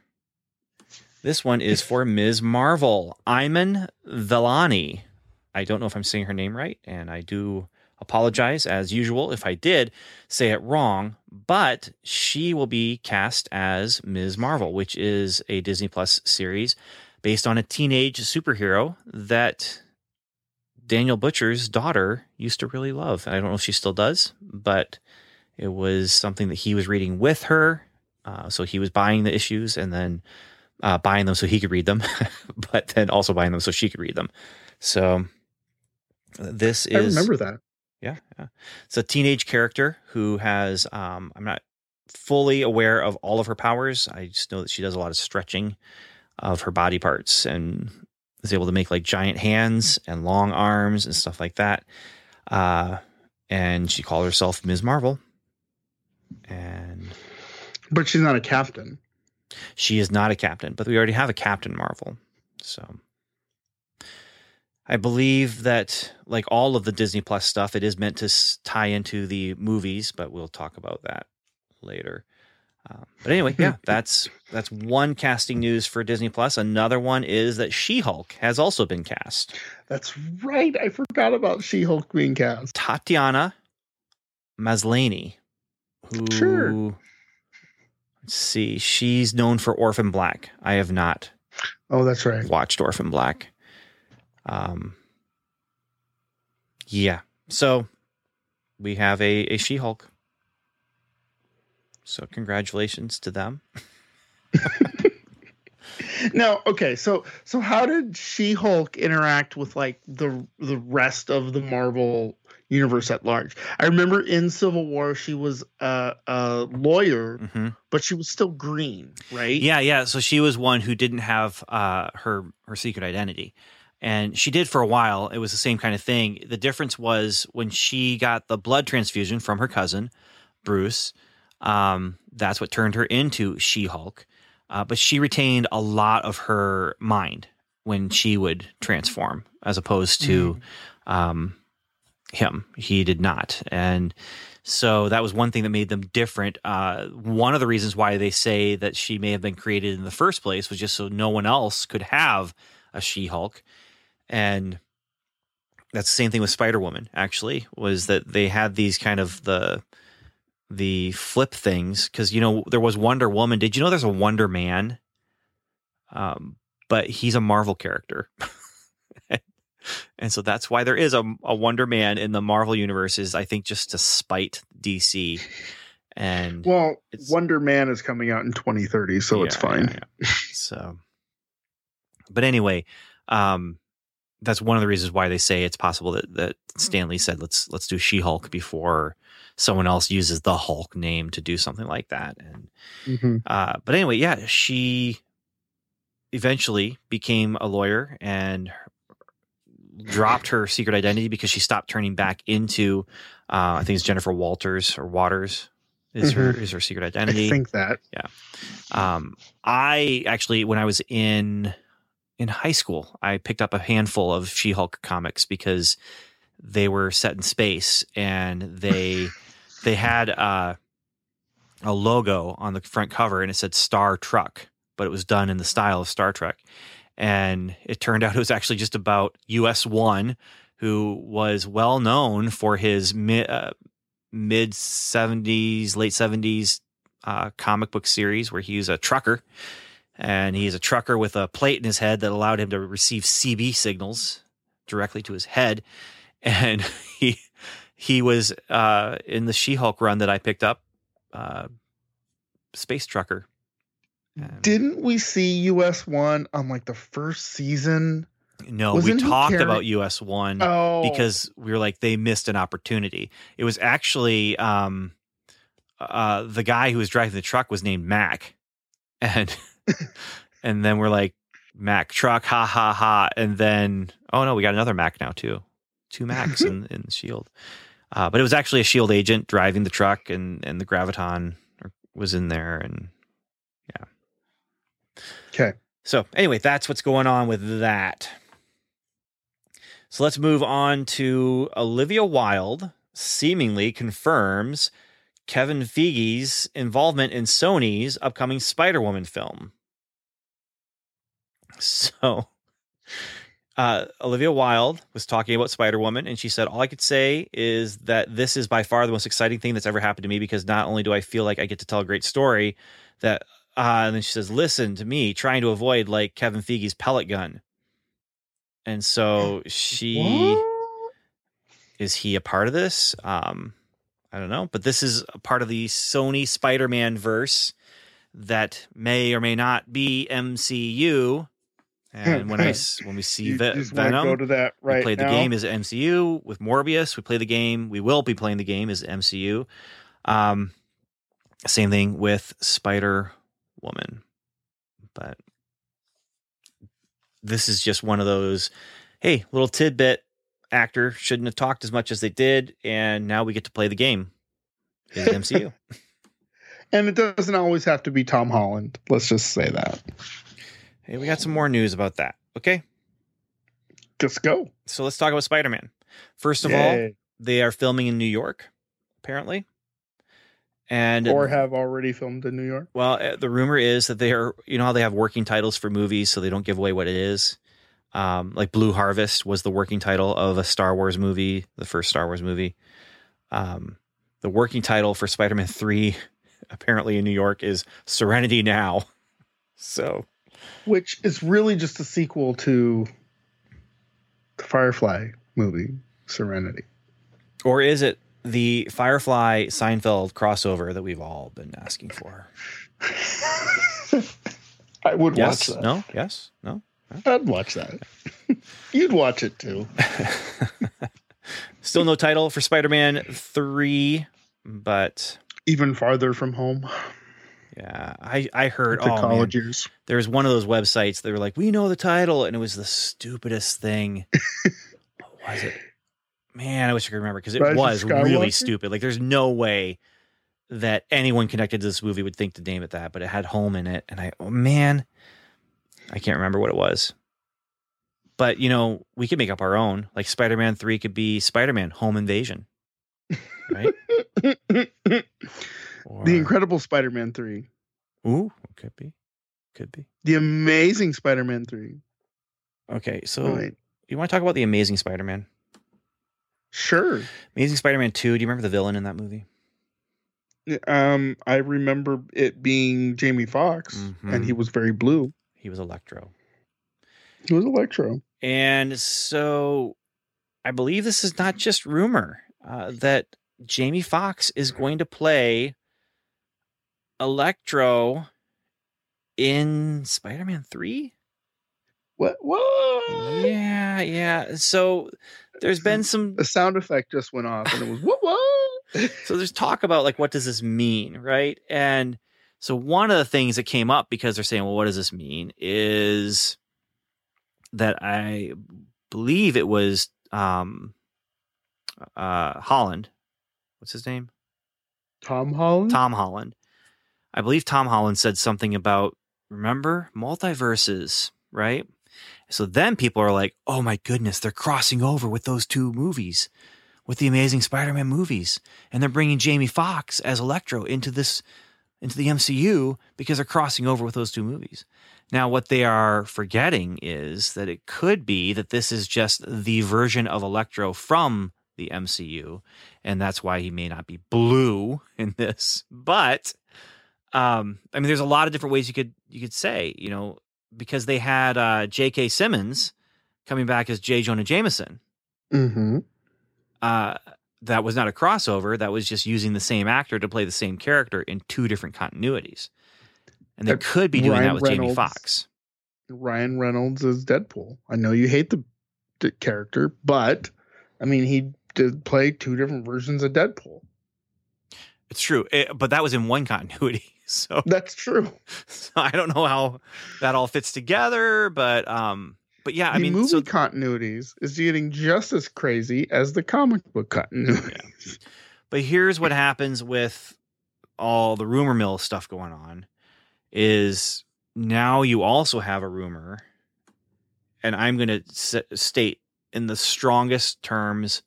This one is for Ms. Marvel, Iman Vellani. I don't know if I'm saying her name right, and I do apologize as usual if I did say it wrong, but she will be cast as Ms. Marvel, which is a Disney Plus series based on a teenage superhero that Daniel Butcher's daughter used to really love. I don't know if she still does, but it was something that he was reading with her. Uh, so he was buying the issues and then uh, buying them so he could read them, but then also buying them so she could read them. So this is. I remember that. Yeah, yeah. It's a teenage character who has um I'm not fully aware of all of her powers. I just know that she does a lot of stretching of her body parts and is able to make like giant hands and long arms and stuff like that. Uh and she called herself Ms. Marvel. And But she's not a captain. she is not a captain, but we already have a Captain Marvel. So I believe that, like all of the Disney Plus stuff, it is meant to s- tie into the movies, but we'll talk about that later. Um, but anyway, yeah, that's that's one casting news for Disney Plus. Another one is that She Hulk has also been cast. That's right. I forgot about She Hulk being cast. Tatiana Maslany, who Sure. let's see, she's known for Orphan Black. I have not Oh, that's right. watched Orphan Black. Um, yeah. So we have a, a She Hulk. So congratulations to them. Now, okay, so so how did She Hulk interact with like the the rest of the Marvel universe at large? I remember in Civil War she was a, a lawyer, hmm but she was still green, right? Yeah, yeah. So she was one who didn't have uh, her her secret identity, and she did for a while. It was the same kind of thing. The difference was when she got the blood transfusion from her cousin Bruce. Um, that's what turned her into She Hulk. Uh, but she retained a lot of her mind when she would transform, as opposed to um, him. He did not, and so that was one thing that made them different. Uh, one of the reasons why they say that she may have been created in the first place was just so no one else could have a She Hulk, and that's the same thing with Spider Woman. Actually, was that they had these kind of the the flip things because you know there was Wonder Woman. Did you know there's a Wonder Man? Um, but he's a Marvel character. and so that's why there is a, a Wonder Man in the Marvel universe is I think just to spite DC. And Well, Wonder Man is coming out in 2030, so it's fine. yeah, yeah. so, but anyway, um, that's one of the reasons why they say it's possible that that Stan Lee said let's let's do She Hulk before someone else uses the Hulk name to do something like that. And Mhm. uh, but anyway, yeah, she eventually became a lawyer and dropped her secret identity because she stopped turning back into uh, I think it's Jennifer Walters or Waters is her is her secret identity. I think that. Yeah. Um, I actually, when I was in in high school, I picked up a handful of She-Hulk comics because they were set in space and they they had uh, a logo on the front cover and it said Star Truck, but it was done in the style of Star Trek. And it turned out it was actually just about US One, who was well known for his mi- uh, mid 70s, late 70s uh, comic book series where he's a trucker and he's a trucker with a plate in his head that allowed him to receive CB signals directly to his head. And he he was uh, in the She-Hulk run that I picked up, uh, Space Trucker. And- Didn't we see US one on like the first season? no, we wasn't he talked about US One Oh, because we were like they missed an opportunity. It was actually um, uh, the guy who was driving the truck was named Mac, and and then we're like Mac truck, ha ha ha, and then oh no, we got another Mac now too, two Macs in in the Shield. Uh, but it was actually a Shield agent driving the truck, and and the graviton was in there, and yeah. okay. so anyway, that's what's going on with that. So let's move on to Olivia Wilde seemingly confirms Kevin Feige's involvement in Sony's upcoming Spider-Woman film. So uh, Olivia Wilde was talking about Spider-Woman and she said all I could say is that this is by far the most exciting thing that's ever happened to me because not only do I feel like I get to tell a great story that uh, and then she says, "Listen to me, trying to avoid like Kevin Feige's pellet gun." And so she What? is he a part of this? Um, I don't know, but this is a part of the Sony Spider-Man verse that may or may not be MCU. And when I when we see You Ve- Venom, go to that right we played now? the game as MCU with Morbius. We play the game. We will be playing the game as MCU. Um, same thing with Spider Woman, but this is just one of those. Hey, little tidbit. Actor shouldn't have talked as much as they did, and now we get to play the game. Is MCU? And it doesn't always have to be Tom Holland. Let's just say that. Hey, we got some more news about that. Okay, Just go. so let's talk about Spider Man. First of all, they are filming in New York, apparently. And or have already filmed in New York. well, uh, the rumor is that they are, you know, how they have working titles for movies, so they don't give away what it is. Um, like Blue Harvest was the working title of a Star Wars movie, the first Star Wars movie. Um, the working title for Spider Man 3, apparently in New York, is Serenity Now. So, which is really just a sequel to the Firefly movie, Serenity. or is it the Firefly Seinfeld crossover that we've all been asking for? I would Yes? watch that. No? Yes? No? I'd watch that. You'd watch it too. Still no title for Spider Man 3, but Even farther from home yeah, I, I heard, oh, man, years. there was one of those websites that were like, we know the title, and it was the stupidest thing. what was it? Man, I wish I could remember because it Rise was really stupid. Like, there's no way that anyone connected to this movie would think to name it that, but it had home in it. And I, oh man, I can't remember what it was. But, you know, we could make up our own. Like, Spider Man 3 could be Spider Man Home Invasion, right? the Incredible Spider-Man 3. Ooh, could be. Could be. The Amazing Spider-Man 3. Okay, so Right. you want to talk about the Amazing Spider Man? Sure. Amazing Spider Man 2, do you remember the villain in that movie? Um, I remember it being Jamie Foxx, and he Mhm. was very blue. He was Electro. He was Electro. And so I believe this is not just rumor uh, that Jamie Foxx is going to play Electro in Spider Man 3. What? What? Yeah, yeah. So there's been some A sound effect just went off, and it was what? What? so there's talk about like what does this mean right and so one of the things that came up because they're saying well what does this mean is that i believe it was um uh holland what's his name Tom Holland. tom holland i believe tom holland said something about remember multiverses right? So then people are like oh my goodness they're crossing over with those two movies with the amazing spider-man movies and they're bringing jamie Foxx as electro into this into the mcu because they're crossing over with those two movies. Now what they are forgetting is that it could be that this is just the version of electro from the mcu and that's why he may not be blue in this but um i mean there's a lot of different ways you could you could say you know because they had uh j.k simmons coming back as j jonah jameson Mm-hmm. uh, that was not a crossover. That was just using the same actor to play the same character in two different continuities. And they Uh, could be doing Ryan that with Jamie Reynolds. Foxx. Ryan Reynolds as Deadpool. I know you hate the, the character, but I mean, he did play two different versions of Deadpool. It's true, It- but that was in one continuity. So, That's true. so I don't know how that all fits together, but um, but yeah, I mean, movie so continuities is getting just as crazy as the comic book continuity. But here's what happens with all the rumor mill stuff going on is now you also have a rumor and I'm going to s- state in the strongest terms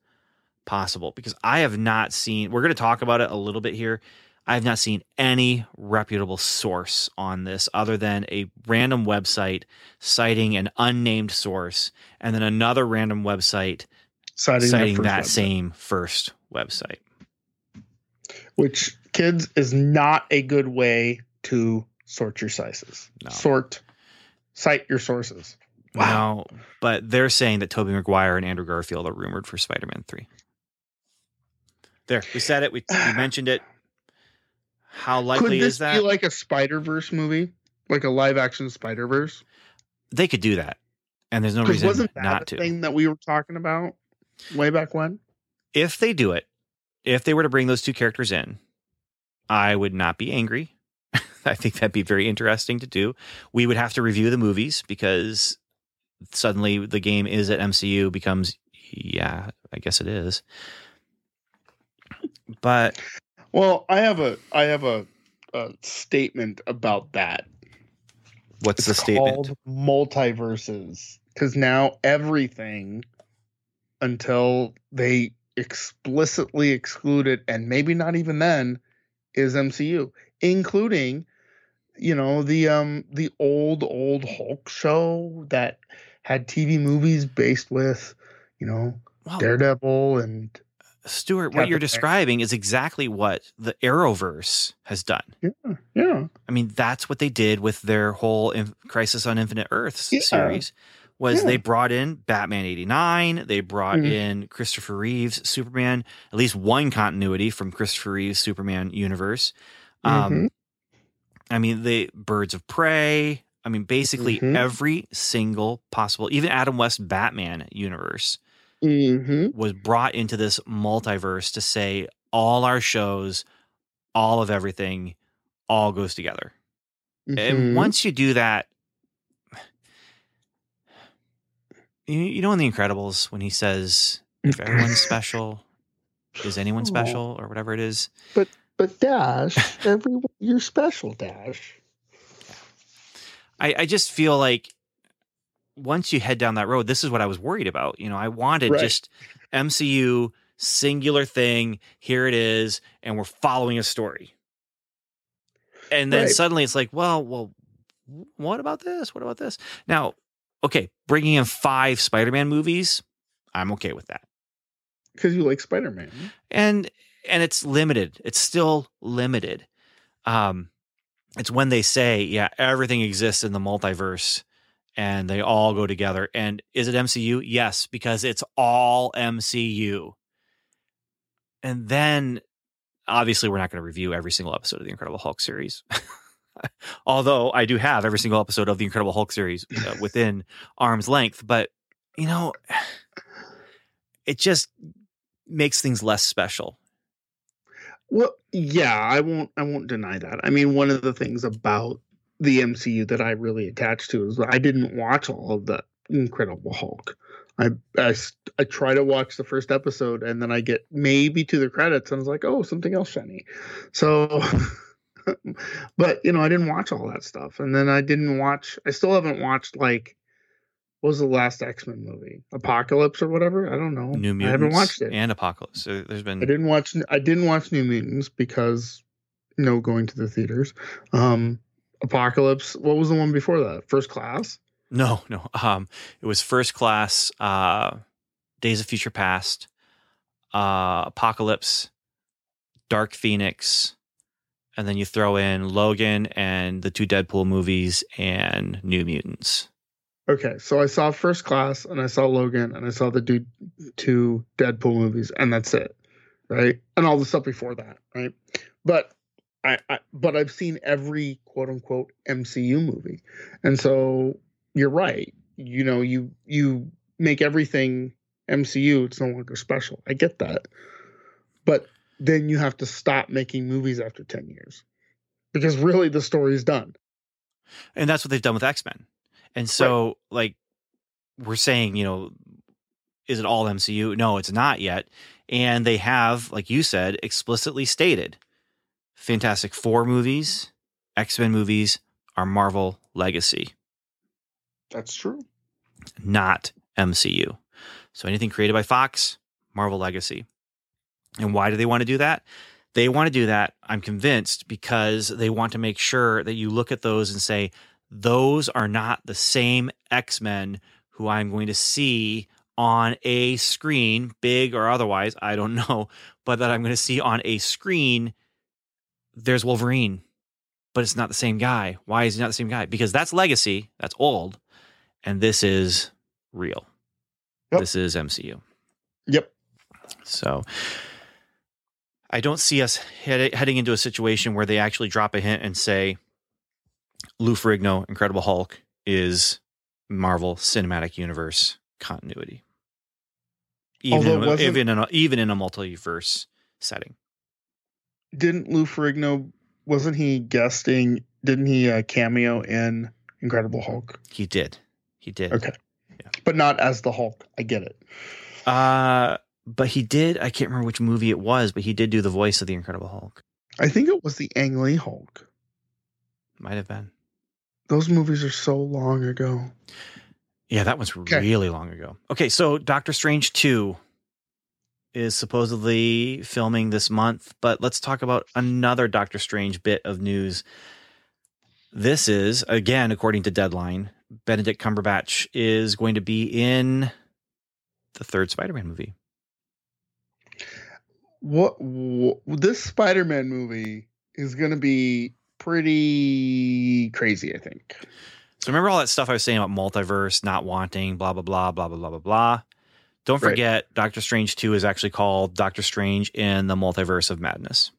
possible because I have not seen we're going to talk about it a little bit here. I have not seen any reputable source on this other than a random website citing an unnamed source and then another random website Citing, citing that website. same first website. which kids is not a good way to sort your sizes. No. Sort, cite your sources. Wow. but they're saying that Tobey Maguire and Andrew Garfield are rumored for Spider-Man 3. There, we said it. We, we mentioned it. How Could likely this is that? be like a Spider Verse movie, like a live action Spider Verse? they could do that. And there's no reason wasn't that not to. thing that we were talking about way back when? If they do it, if they were to bring those two characters in, I would not be angry. I think that'd be very interesting to do. We would have to review the movies because suddenly the game is at MCU becomes yeah, I guess it is. But Well, I have a I have a, a statement about that. what's the It's statement? called multiverses because now everything until they explicitly exclude it and maybe not even then is MCU including you know the um the old old Hulk show that had TV movies based with you know Well, Daredevil and Stuart, what you're describing is exactly what the Arrowverse has done. yeah yeah I mean, that's what they did with their whole Crisis on Infinite Earths Yeah. series. Was Yeah. they brought in Batman '89? They brought Mhm. in Christopher Reeves Superman. At least one continuity from Christopher Reeves Superman universe. Um, Mhm. I mean, the Birds of Prey. I mean, basically Mhm. every single possible, even Adam West Batman universe Mhm. was brought into this multiverse to say all our shows, all of everything, all goes together. And Mhm. once you do that, you, you know in The Incredibles when he says, "If everyone's special, is anyone Oh. special?" or whatever it is. But but Dash, everyone, you're special, Dash. I, I just feel like once you head down that road, this is what I was worried about. You know, I wanted Right. just MCU singular thing. Here it is, and we're following a story. And then Right. suddenly it's like, well, well, what about this? What about this? Now, okay, bringing in five Spider-Man movies, I'm okay with that. Because you like Spider Man. And and it's limited. It's still limited. Um, it's when they say, yeah, everything exists in the multiverse and they all go together. And is it MCU? Yes, because it's all MCU. And then obviously we're not going to review every single episode of the Incredible Hulk series. Although I do have every single episode of the Incredible Hulk series uh, within arm's length, but you know, it just makes things less special. Well, yeah, I won't I won't deny that. I mean, one of the things about the MCU that I really attached to is I didn't watch all of the Incredible Hulk. I, I I try to watch the first episode and then I get maybe to the credits and I was like, oh, something else shiny. So, but you know, I didn't watch all that stuff, and then I didn't watch. I still haven't watched like what was the last X Men movie? Apocalypse or whatever? I don't know. New Mutants. I haven't watched it. And Apocalypse. So there's been. I didn't watch. I didn't watch New Mutants because no going to the theaters. Um, Apocalypse. What was the one before that? First Class. No, no. Um, it was First Class. Uh, Days of Future Past. Uh, Apocalypse. Dark Phoenix. And then you throw in Logan and the two Deadpool movies and New Mutants. Okay, so I saw First Class and I saw Logan and I saw the dude, two Deadpool movies and that's it, right? And all the stuff before that, right? But I, I but I've seen every quote unquote MCU movie, and so you're right. You know, you you make everything MCU. It's no longer special. I get that, but then you have to stop making movies after ten years because really the story's done. And that's what they've done with X Men. And so, right. like, we're saying, you know, is it all MCU? No, it's not yet. And they have, like you said, explicitly stated Fantastic Four movies, X Men movies are Marvel legacy. That's true. Not MCU. So anything created by Fox, Marvel legacy. And why do they want to do that? They want to do that, I'm convinced, because they want to make sure that you look at those and say, those are not the same X Men who I'm going to see on a screen, big or otherwise, I don't know, but that I'm going to see on a screen. There's Wolverine, but it's not the same guy. Why is he not the same guy? Because that's legacy, that's old, and this is real. Yep. This is MCU. Yep. So I don't see us head, heading into a situation where they actually drop a hint and say, Lou Ferrigno, Incredible Hulk, is Marvel Cinematic Universe continuity. Even in, even in a, even in a multiverse setting. Didn't Lou Ferrigno wasn't he guesting? Didn't he uh, cameo in Incredible Hulk? He did. He did. Okay. Yeah. But not as the Hulk. I get it. Uh but he did. I can't remember which movie it was, but he did do the voice of the Incredible Hulk. I think it was the Ang Lee Hulk. Might have been. Those movies are so long ago. Yeah, that was okay. really long ago. Okay, so Doctor Strange 2 is supposedly filming this month, but let's talk about another Doctor Strange bit of news. This is, again, according to Deadline, Benedict Cumberbatch is going to be in the third Spider Man movie. What, what this Spider Man movie is going to be pretty crazy, I think. So remember all that stuff I was saying about multiverse, not wanting, blah blah blah blah blah blah blah blah. Don't forget, right. Doctor Strange Two is actually called Doctor Strange in the Multiverse of Madness.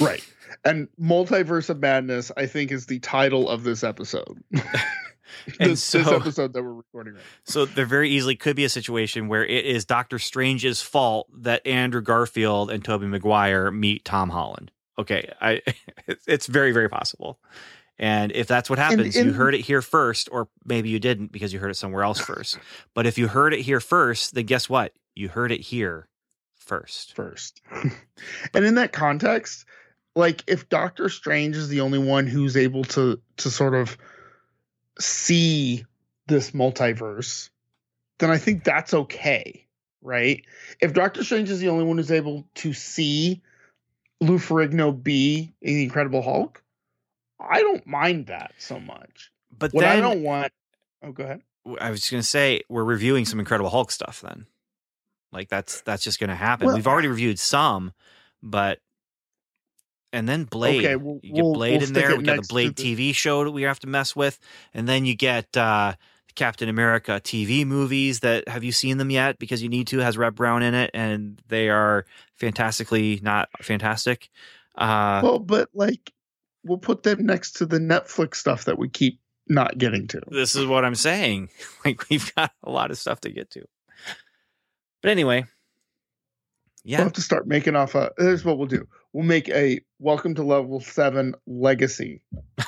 Right, and Multiverse of Madness, I think, is the title of this episode. this, so, this episode that we're recording right. So there very easily could be a situation where it is Doctor Strange's fault that Andrew Garfield and Tobey Maguire meet Tom Holland okay, I it's very very possible. And if that's what happens, you heard it here first, or maybe you didn't because you heard it somewhere else first. But if you heard it here first, then guess what? You heard it here first. First. and in that context, like if Doctor Strange is the only one who's able to to sort of see this multiverse, then I think that's okay, right? If Doctor Strange is the only one who's able to see Lou Ferrigno be the Incredible Hulk, I don't mind that so much. But what then, I don't want. Oh, go ahead. I was going to say we're reviewing some Incredible Hulk stuff. Then, like that's that's just going to happen. Well, We've already reviewed some, but and then Blade. Okay, we'll- you get Blade we'll in there. We got the Blade the- TV show that we have to mess with, and then you get uh, Captain America TV movies. That have you seen them yet? Because you need to. Has Reb Brown in it, and they are fantastically not fantastic. Uh, well, but like we'll put them next to the Netflix stuff that we keep not getting to. this is what I'm saying. Like we've got a lot of stuff to get to. But anyway, yeah, We'll have to start making off a. Here's what we'll do. We'll make a Welcome to Level Seven Legacy.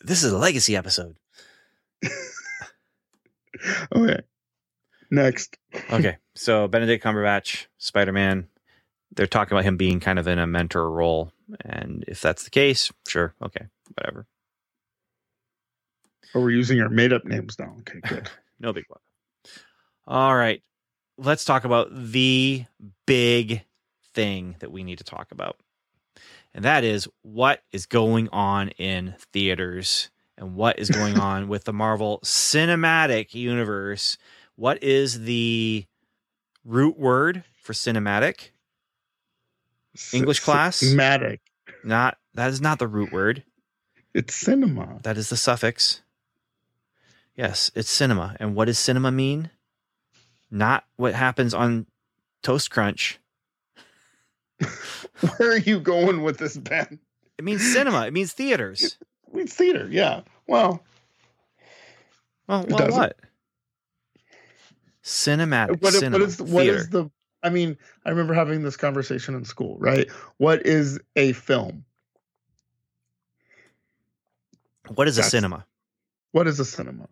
this is a legacy episode. Okay. Next. Okay, so Benedict Cumberbatch, Spider Man. They're talking about him being kind of in a mentor role, and if that's the case, sure, okay, whatever, Oh, we're using our made up names now. Okay, good. no big deal. All right, let's talk about the big thing that we need to talk about, and that is what is going on in theaters and what is going on with the Marvel Cinematic Universe. What is the root word for cinematic? English class? Matic. Not that is not the root word. It's cinema. That is the suffix. Yes, it's cinema. And what does cinema mean? Not what happens on Toast Crunch. Where are you going with this, Ben? It means cinema. It means theaters. It's theater. Yeah. Well, Well, well what? Cinematic. what, cinema, what is what theater. is the? I mean, I remember having this conversation in school, right? What is a film? what is a cinema? What is a cinema?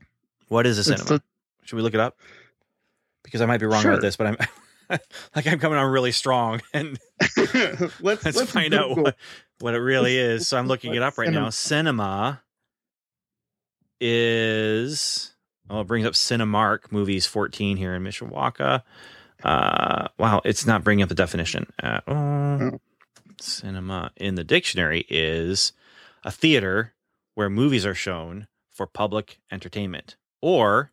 What is a cinema? the- Should we look it up? Because I might be wrong Sure. about this, but I'm like I'm coming on really strong and let's let's, find out what, what it really is. So I'm looking it up right now. Cinema. Cinema is oh, it brings up Cinemark movies 14 here in Mishawaka. Uh, wow, it's not bringing up the definition. Uh, oh, Oh. Cinema in the dictionary is a theater where movies are shown for public entertainment, or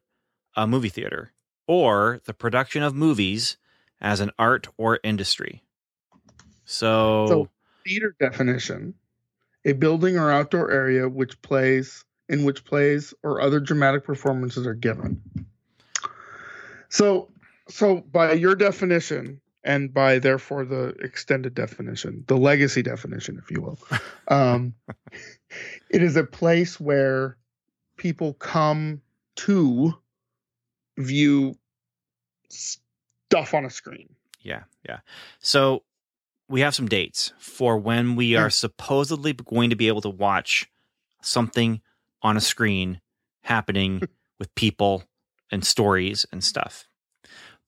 a movie theater, or the production of movies as an art or industry. So, So- theater definition: a building or outdoor area which plays in which plays or other dramatic performances are given. So, so by your definition, and by therefore the extended definition, the legacy definition, if you will, um, it is a place where people come to view stuff on a screen. Yeah, yeah. So we have some dates for when we are supposedly going to be able to watch something on a screen happening with people and stories and stuff.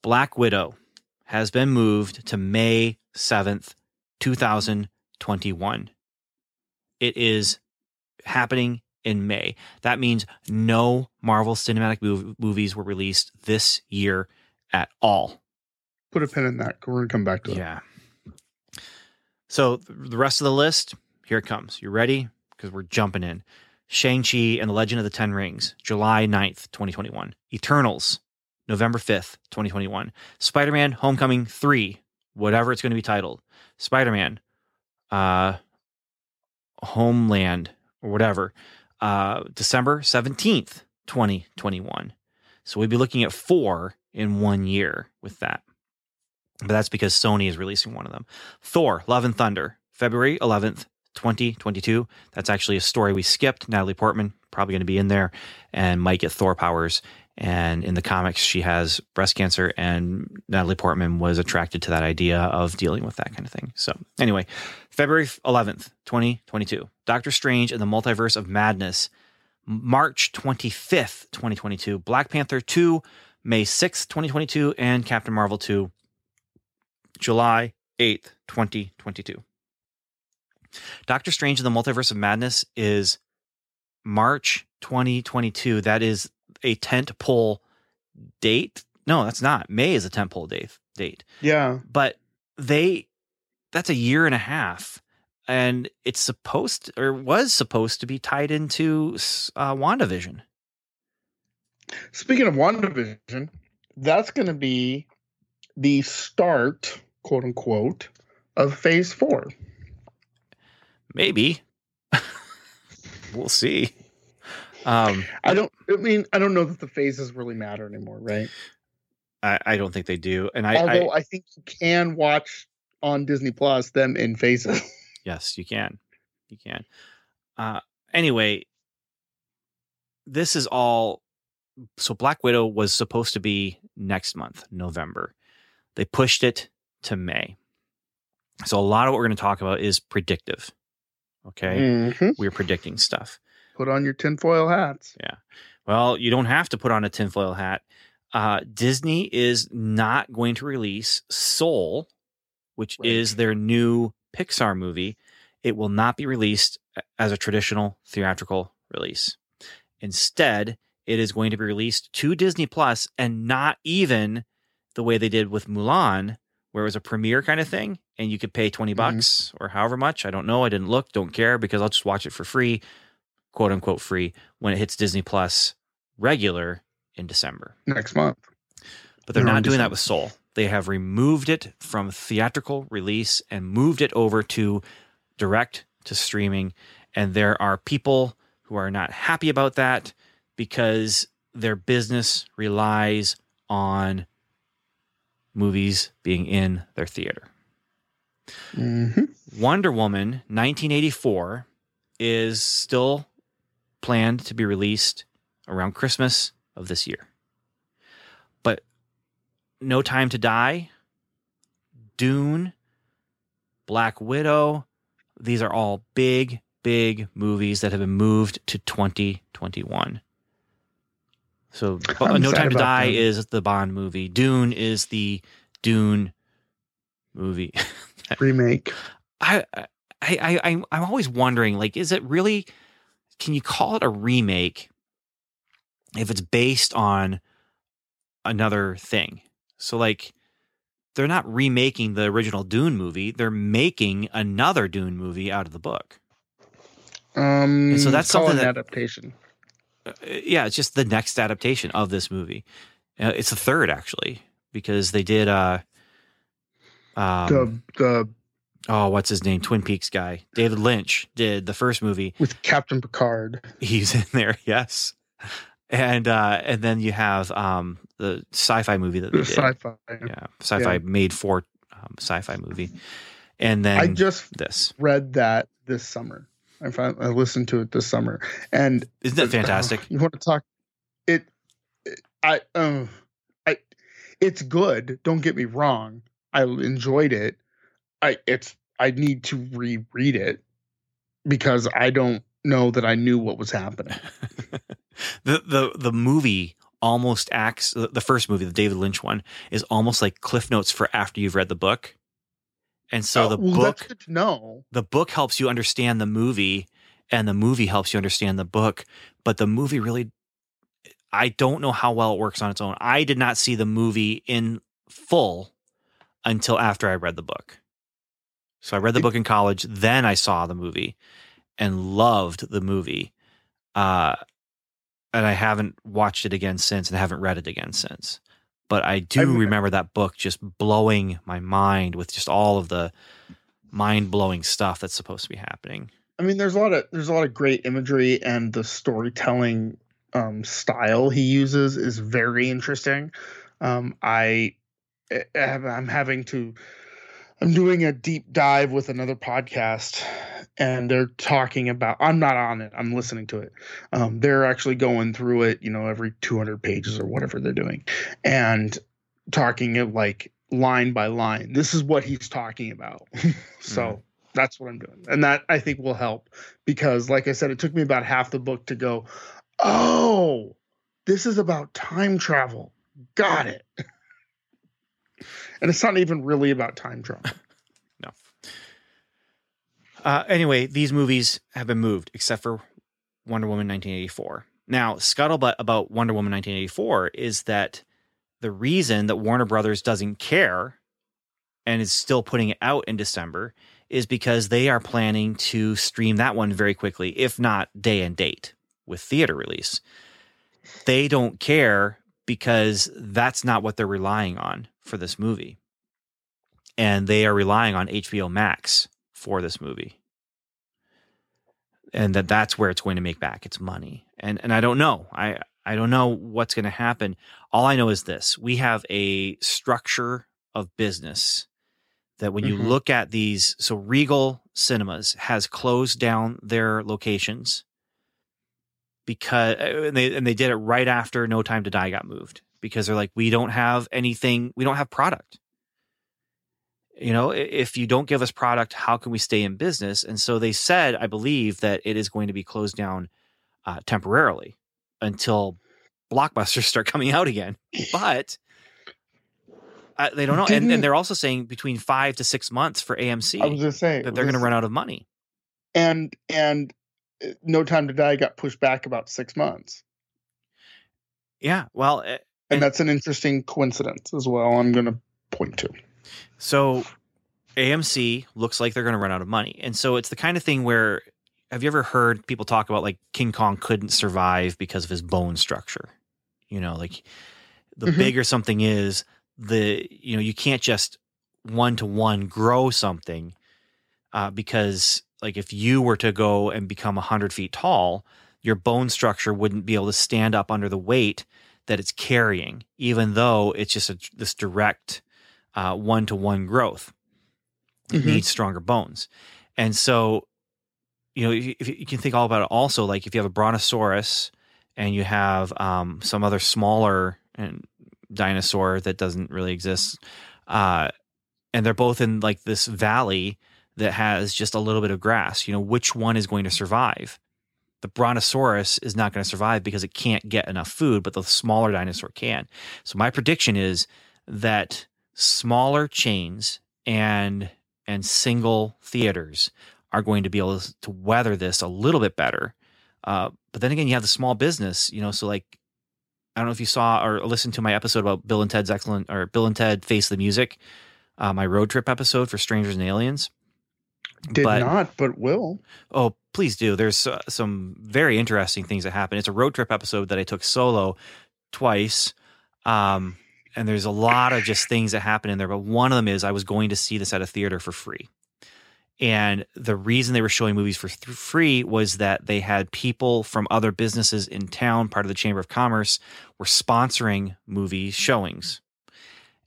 Black Widow has been moved to May 7th, 2021. It is happening in May. That means no Marvel Cinematic mov- movies were released this year at all. Put a pin in that. We're gonna come back to it. Yeah. So the rest of the list, here it comes. You ready? Because we're jumping in. Shang-Chi and the Legend of the Ten Rings, July 9th, 2021. Eternals, November 5th, 2021. Spider-Man Homecoming 3, whatever it's going to be titled. Spider-Man, uh, Homeland, or whatever, uh, December 17th, 2021. So we'd be looking at four in one year with that but that's because Sony is releasing one of them. Thor: Love and Thunder, February 11th, 2022. That's actually a story we skipped. Natalie Portman probably going to be in there and might get Thor powers. And in the comics, she has breast cancer, and Natalie Portman was attracted to that idea of dealing with that kind of thing. So, anyway, February 11th, 2022. Doctor Strange and the Multiverse of Madness, March 25th, 2022. Black Panther 2, May 6th, 2022, and Captain Marvel 2, July 8th, 2022. Doctor Strange and the Multiverse of Madness is March 2022. That is a tent pole date. No, that's not. May is a tent pole date date. Yeah. But they that's a year and a half. And it's supposed or was supposed to be tied into uh, WandaVision. Speaking of WandaVision, that's going to be the start quote unquote, of phase four. Maybe. we'll see. Um, I don't. I mean, I don't know that the phases really matter anymore, right? I, I don't think they do. And I, Although I I, think you can watch on Disney Plus them in phases. yes, you can. You can. Uh, anyway, this is all. So Black Widow was supposed to be next month, November. They pushed it to May. So a lot of what we're going to talk about is predictive. Okay, Mhm. we're predicting stuff. Put on your tinfoil hats. Yeah. Well, you don't have to put on a tinfoil hat. Uh, Disney is not going to release Soul, which Right. is their new Pixar movie. It will not be released as a traditional theatrical release. Instead, it is going to be released to Disney Plus and not even the way they did with Mulan, where it was a premiere kind of thing and you could pay 20 Mhm. bucks or however much. I don't know. I didn't look, don't care because I'll just watch it for free, quote unquote free, when it hits Disney Plus regular in December. Next month. But they're They're not doing that with Soul. They have removed it from theatrical release and moved it over to direct to streaming. And there are people who are not happy about that because their business relies on movies being in their theater. hmm Wonder Woman 1984 is still planned to be released around Christmas of this year. But No Time to Die, Dune, Black Widow, these are all big, big movies that have been moved to 2021. So I'm No Time to Die Dune. is the Bond movie. Dune is the Dune movie. Remake. I, I, I, I, I'm always wondering, like, is it really? Can you call it a remake if it's based on another thing? So, like, they're not remaking the original Dune movie; they're making another Dune movie out of the book. Um, And so that's something an that- adaptation. Uh, yeah, it's just the next adaptation of this movie. Uh, it's the third actually because they did. uh um, the the oh, what's his name? Twin Peaks guy, David Lynch did the first movie. with Captain Picard. He's in there, yes. And uh and then you have um the sci-fi movie that The they did. sci-fi. yeah, sci-fi yeah. made for um, sci-fi movie. And then I just this. read that this summer. I found I listened to it this summer, and Isn't that fantastic? you want to talk? It, it- I um, I, it's good. Don't get me wrong. I enjoyed it. I it's I need to reread it because I don't know that I knew what was happening. the the the movie almost acts the first movie, the David Lynch one, is almost like cliff notes for after you've read the book. And so Oh, the well, book no. the book helps you understand the movie and the movie helps you understand the book but the movie really i don't know how well it works on its own i did not see the movie in full until after i read the book so i read the book in college then i saw the movie and loved the movie uh and i haven't watched it again since and haven't read it again since but i do I'm- remember that book just blowing my mind with just all of the mind-blowing stuff that's supposed to be happening I mean, there's a lot of there's a lot of great imagery, and the storytelling um, style he uses is very interesting. Um, I I have- I'm having to I'm doing a deep dive with another podcast, and they're talking about. I'm not on it. I'm listening to it. Um, they're actually going through it, you know, every 200 pages or whatever they're doing, and talking it like line by line. This is what he's talking about. so Mhm. that's what I'm doing, and that I think will help because, like I said, it took me about half the book to go. Oh, this is about time travel. Got it. and it's not even really about time travel. No. Uh, anyway, these movies have been moved except for Wonder Woman 1984. Now, scuttlebutt about Wonder Woman 1984 is that the reason that Warner Brothers doesn't care and is still putting it out in December is because they are planning to stream that one very quickly, if not day and date with theater release. They don't care because that's not what they're relying on for this movie. and they are relying on HBO Max for this movie. And that that's where it's going to make back its money. And and I don't know. I I don't know what's going to happen. All I know is this. We have a structure of business that when you Mhm. look at these so Regal Cinemas has closed down their locations because and they and they did it right after No Time to Die got moved because they're like we don't have anything we don't have product. You know if you don't give us product how can we stay in business? And so they said i believe that it is going to be closed down uh, temporarily until blockbusters start coming out again. But uh, they don't know. And, and they're also saying between five to six months for amc I was just saying that they're going to run out of money. And and uh, No Time to Die got pushed back about six months, yeah well eh, and, that's an interesting coincidence as well. I'm gonna point to. So AMC looks like they're going to run out of money. And so it's the kind of thing where have you ever heard people talk about like King Kong couldn't survive because of his bone structure? You know, like the Mhm. bigger something is, the you know, you can't just one to one grow something uh, because like if you were to go and become 100 feet tall, your bone structure wouldn't be able to stand up under the weight that it's carrying, even though it's just a, this direct one to one growth. It Mhm. needs stronger bones. And so, you know, if, if you can think all about it also, like if you have a brontosaurus and you have um, some other smaller and dinosaur that doesn't really exist, uh, and they're both in like this valley that has just a little bit of grass, you know, which one is going to survive? The brontosaurus is not going to survive because it can't get enough food, but the smaller dinosaur can. So my prediction is that smaller chains and and single theaters are going to be able to weather this a little bit better. Uh, but then again, you have the small business, you know. So like, I don't know if you saw or listened to my episode about Bill and Ted's excellent or Bill and Ted Face the Music, uh, my road trip episode for Strangers and Aliens. Did But- not, but will. Oh, please do. There's uh, some very interesting things that happen. It's a road trip episode that I took solo twice. Um, and there's a lot of just things that happen in there. But one of them is I was going to see this at a theater for free. And the reason they were showing movies for th- free was that they had people from other businesses in town, part of the Chamber of Commerce, were sponsoring movie showings.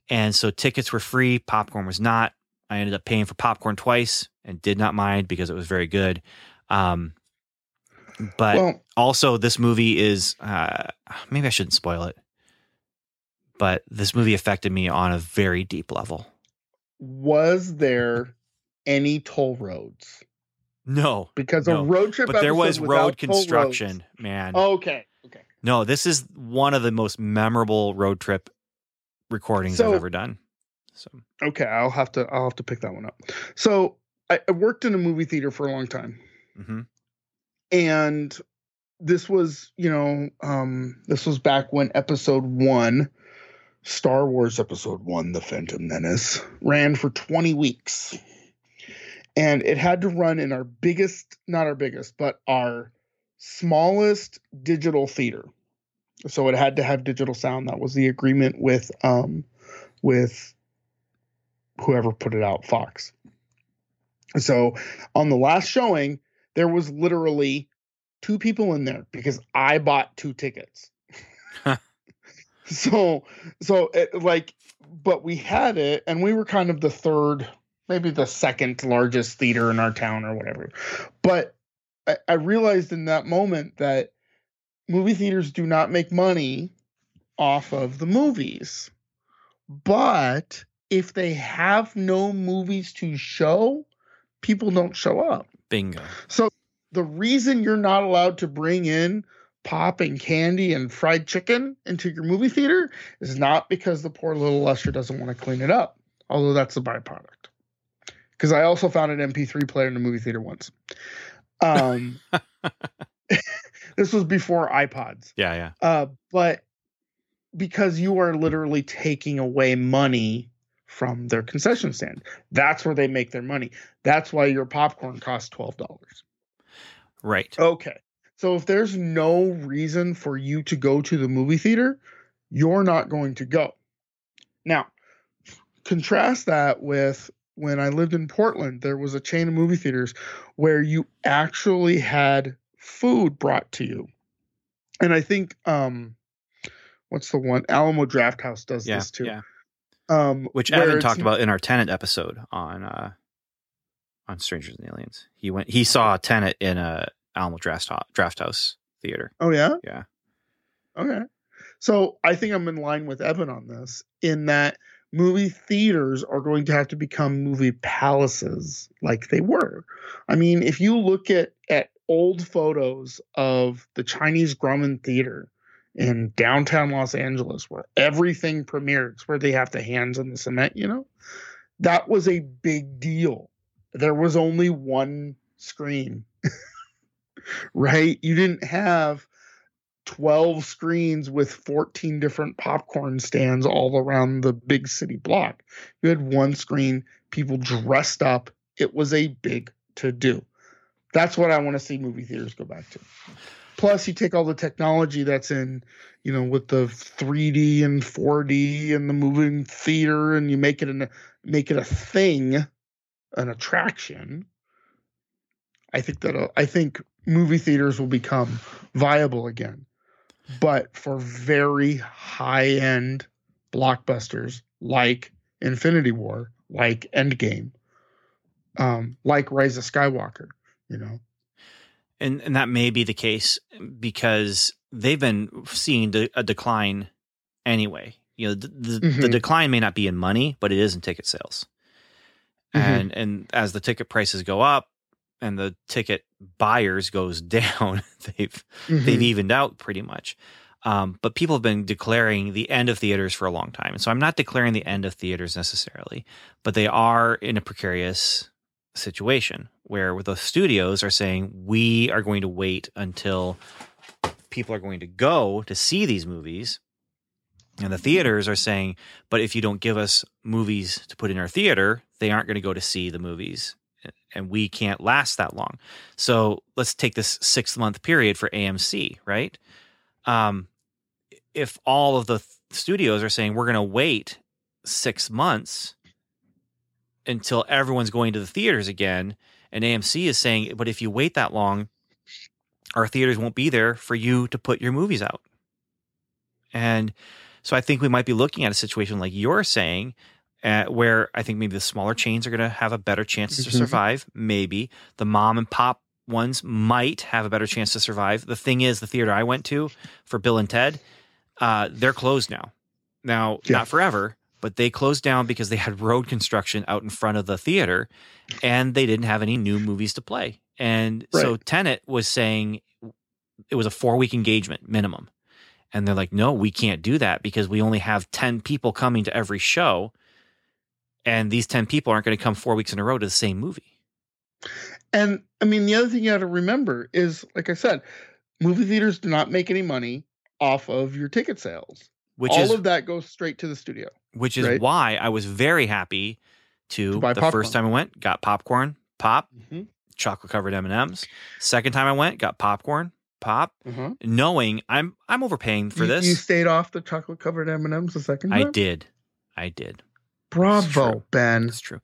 And so tickets were free, popcorn was not. I ended up paying for popcorn twice and did not mind because it was very good. Um, but well, also, this movie is uh, maybe I shouldn't spoil it, but this movie affected me on a very deep level. was there any toll roads? No, Because No, a road trip, but there was road construction, man. Okay, okay. No, this is one of the most memorable road trip recordings So- I've ever done. So, Okay, I'll have to I'll have to pick that one up. So I, I worked in a movie theater for a long time, mhm. and this was you know um this was back when Episode One, Star Wars Episode One, The Phantom Menace, ran for twenty weeks, and it had to run in our biggest, not our biggest, but our smallest digital theater. So it had to have digital sound. That was the agreement with um with whoever put it out, Fox. So on the last showing, there was literally two people in there because I bought two tickets. so so it, like but we had it and we were kind of the third maybe the second largest theater in our town or whatever. But I, I realized in that moment that movie theaters do not make money off of the movies. But if they have no movies to show people don't show up bingo. so the reason you're not allowed to bring in pop and candy and fried chicken into your movie theater is not because the poor little usher doesn't want to clean it up, although that's a byproduct. Because I also found an MP3 player in the movie theater once. Um, this was before iPods, Yeah, yeah. uh, but because you are literally taking away money from their concession stand, that's where they make their money. That's why your popcorn costs twelve dollars. Right. Okay. So if there's no reason for you to go to the movie theater, you're not going to go. Now, contrast that with when I lived in Portland, there was a chain of movie theaters where you actually had food brought to you. And I think um what's the one Alamo Drafthouse does Yeah, this too. yeah. Um Which Evan talked about in our Tenet episode on uh on Strangers and Aliens. He went he saw a Tenet in a Alamo Draft Drafthouse theater. Oh yeah? Yeah. Okay. So I think I'm in line with Evan on this in that movie theaters are going to have to become movie palaces like they were. I mean, if you look at at old photos of the Chinese Grauman Theater in downtown Los Angeles where everything premieres, where they have the hands on the cement, you know? That was a big deal. There was only one screen. right? You didn't have 12 screens with 14 different popcorn stands all around the big city block. You had one screen, people dressed up. It was a big to do. That's what I want to see movie theaters go back to. Plus, you take all the technology that's in, you know, with the 3D and 4D and the moving theater, and you make it an make it a thing, an attraction. I think that uh, I think movie theaters will become viable again, but for very high end blockbusters like Infinity War, like Endgame, um, like Rise of Skywalker. You know, And and that may be the case because they've been seeing de- a decline anyway. You know, the, the, the Mhm. decline may not be in money, but it is in ticket sales. Mhm. And and as the ticket prices go up and the ticket buyers goes down, they've they've Mhm. evened out pretty much. Um, but people have been declaring the end of theaters for a long time. And so I'm not declaring the end of theaters necessarily, but they are in a precarious situation where the studios are saying, we are going to wait until people are going to go to see these movies. And the theaters are saying, but if you don't give us movies to put in our theater, they aren't going to go to see the movies. And we can't last that long. So let's take this six month period for AMC, right? Um, if all of the th- studios are saying we're going to wait six months until everyone's going to the theaters again, and AMC is saying, but if you wait that long, our theaters won't be there for you to put your movies out. And so I think we might be looking at a situation like you're saying, uh, where I think maybe the smaller chains are going to have a better chance to Mhm. survive. Maybe the mom and pop ones might have a better chance to survive. The thing is, the theater I went to for Bill and Ted, uh, they're closed now. Now, Yeah. not forever, but they closed down because they had road construction out in front of the theater, and they didn't have any new movies to play. And so Right. Tenet was saying it was a four week engagement minimum. And they're like, no, we can't do that because we only have 10 people coming to every show. And these 10 people aren't going to come four weeks in a row to the same movie. And I mean, the other thing you got to remember is, like I said, movie theaters do not make any money off of your ticket sales. Which All is of that goes straight to the studio. which is right? why I was very happy to, To the popcorn. first time I went, got popcorn, pop, chocolate covered M&Ms. Second time I went, got popcorn, pop, Uh-huh. knowing I'm I'm overpaying for you, this. you stayed off the chocolate covered M and M's the second time. I did. I did. Bravo, true. Ben. That's true.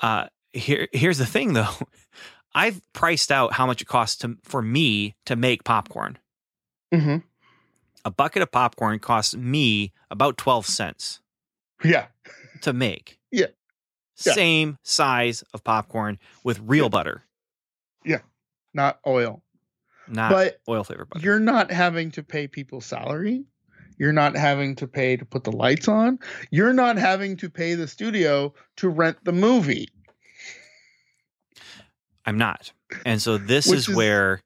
Uh, here, here's the thing, though. I've priced out how much it costs to for me to make popcorn. hmm A bucket of popcorn costs me about twelve cents Yeah, to make. Yeah. Yeah. Same size of popcorn with real Yeah. butter, Yeah. not oil, not but oil flavored butter. you're not having to pay people's salary. You're not having to pay to put the lights on. You're not having to pay the studio to rent the movie. I'm not. And so this is, is- where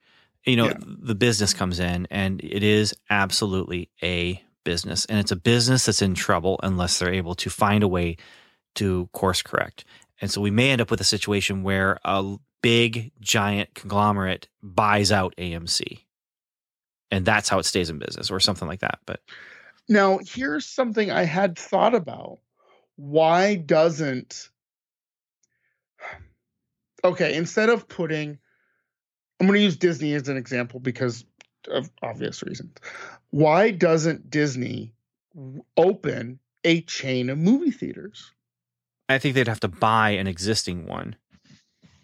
you know Yeah. the business comes in and it is absolutely a business and it's a business that's in trouble unless they're able to find a way to course correct. And so we may end up with a situation where a big giant conglomerate buys out AMC. And that's how it stays in business or something like that. But Now, here's something I had thought about. Why doesn't Okay, instead of putting I'm going to use Disney as an example because of obvious reasons. Why doesn't Disney open a chain of movie theaters? I think they'd have to buy an existing one.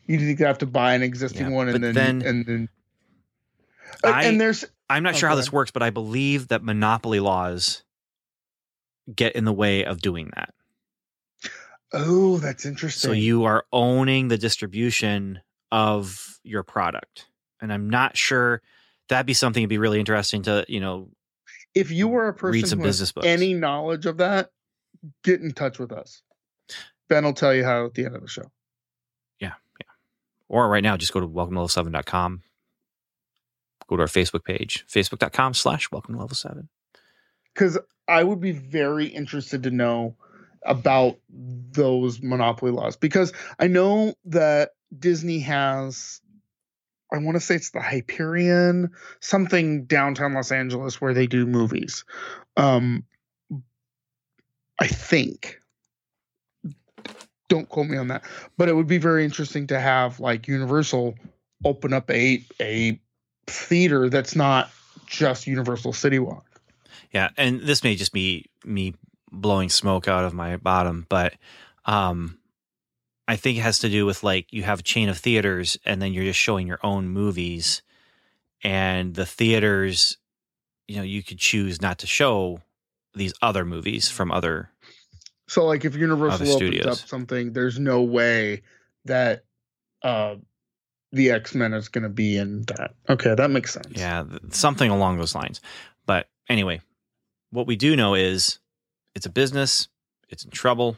You think they have to buy an existing Yeah, one and then, then and then Uh, I- and there's I'm not Oh, sure how this works, but I believe that monopoly laws get in the way of doing that. oh that's interesting. So you are owning the distribution of your product. And I'm not sure that'd be something that'd be really interesting to, you know, if you were a person read some business books. any knowledge of that, get in touch with us. Ben will tell you how at the end of the show. Yeah. Yeah. Or right now, just go to welcome to level7.com. Go to our Facebook page, facebook.com slash welcome to level seven. because I would be very interested to know about those monopoly laws because I know that Disney has I want to say it's the Hyperion something downtown Los Angeles where they do movies. Um I think don't quote me on that, but it would be very interesting to have like Universal open up a a theater that's not just Universal City Walk. Yeah, and this may just be me blowing smoke out of my bottom, but um I think it has to do with like you have a chain of theaters and then you're just showing your own movies and the theaters you know, you could choose not to show these other movies from other So like if Universal opens studios. up something, there's no way that uh the X-Men is going to be in that. Okay, that makes sense. Yeah, something along those lines. But anyway, what we do know is it's a business, it's in trouble,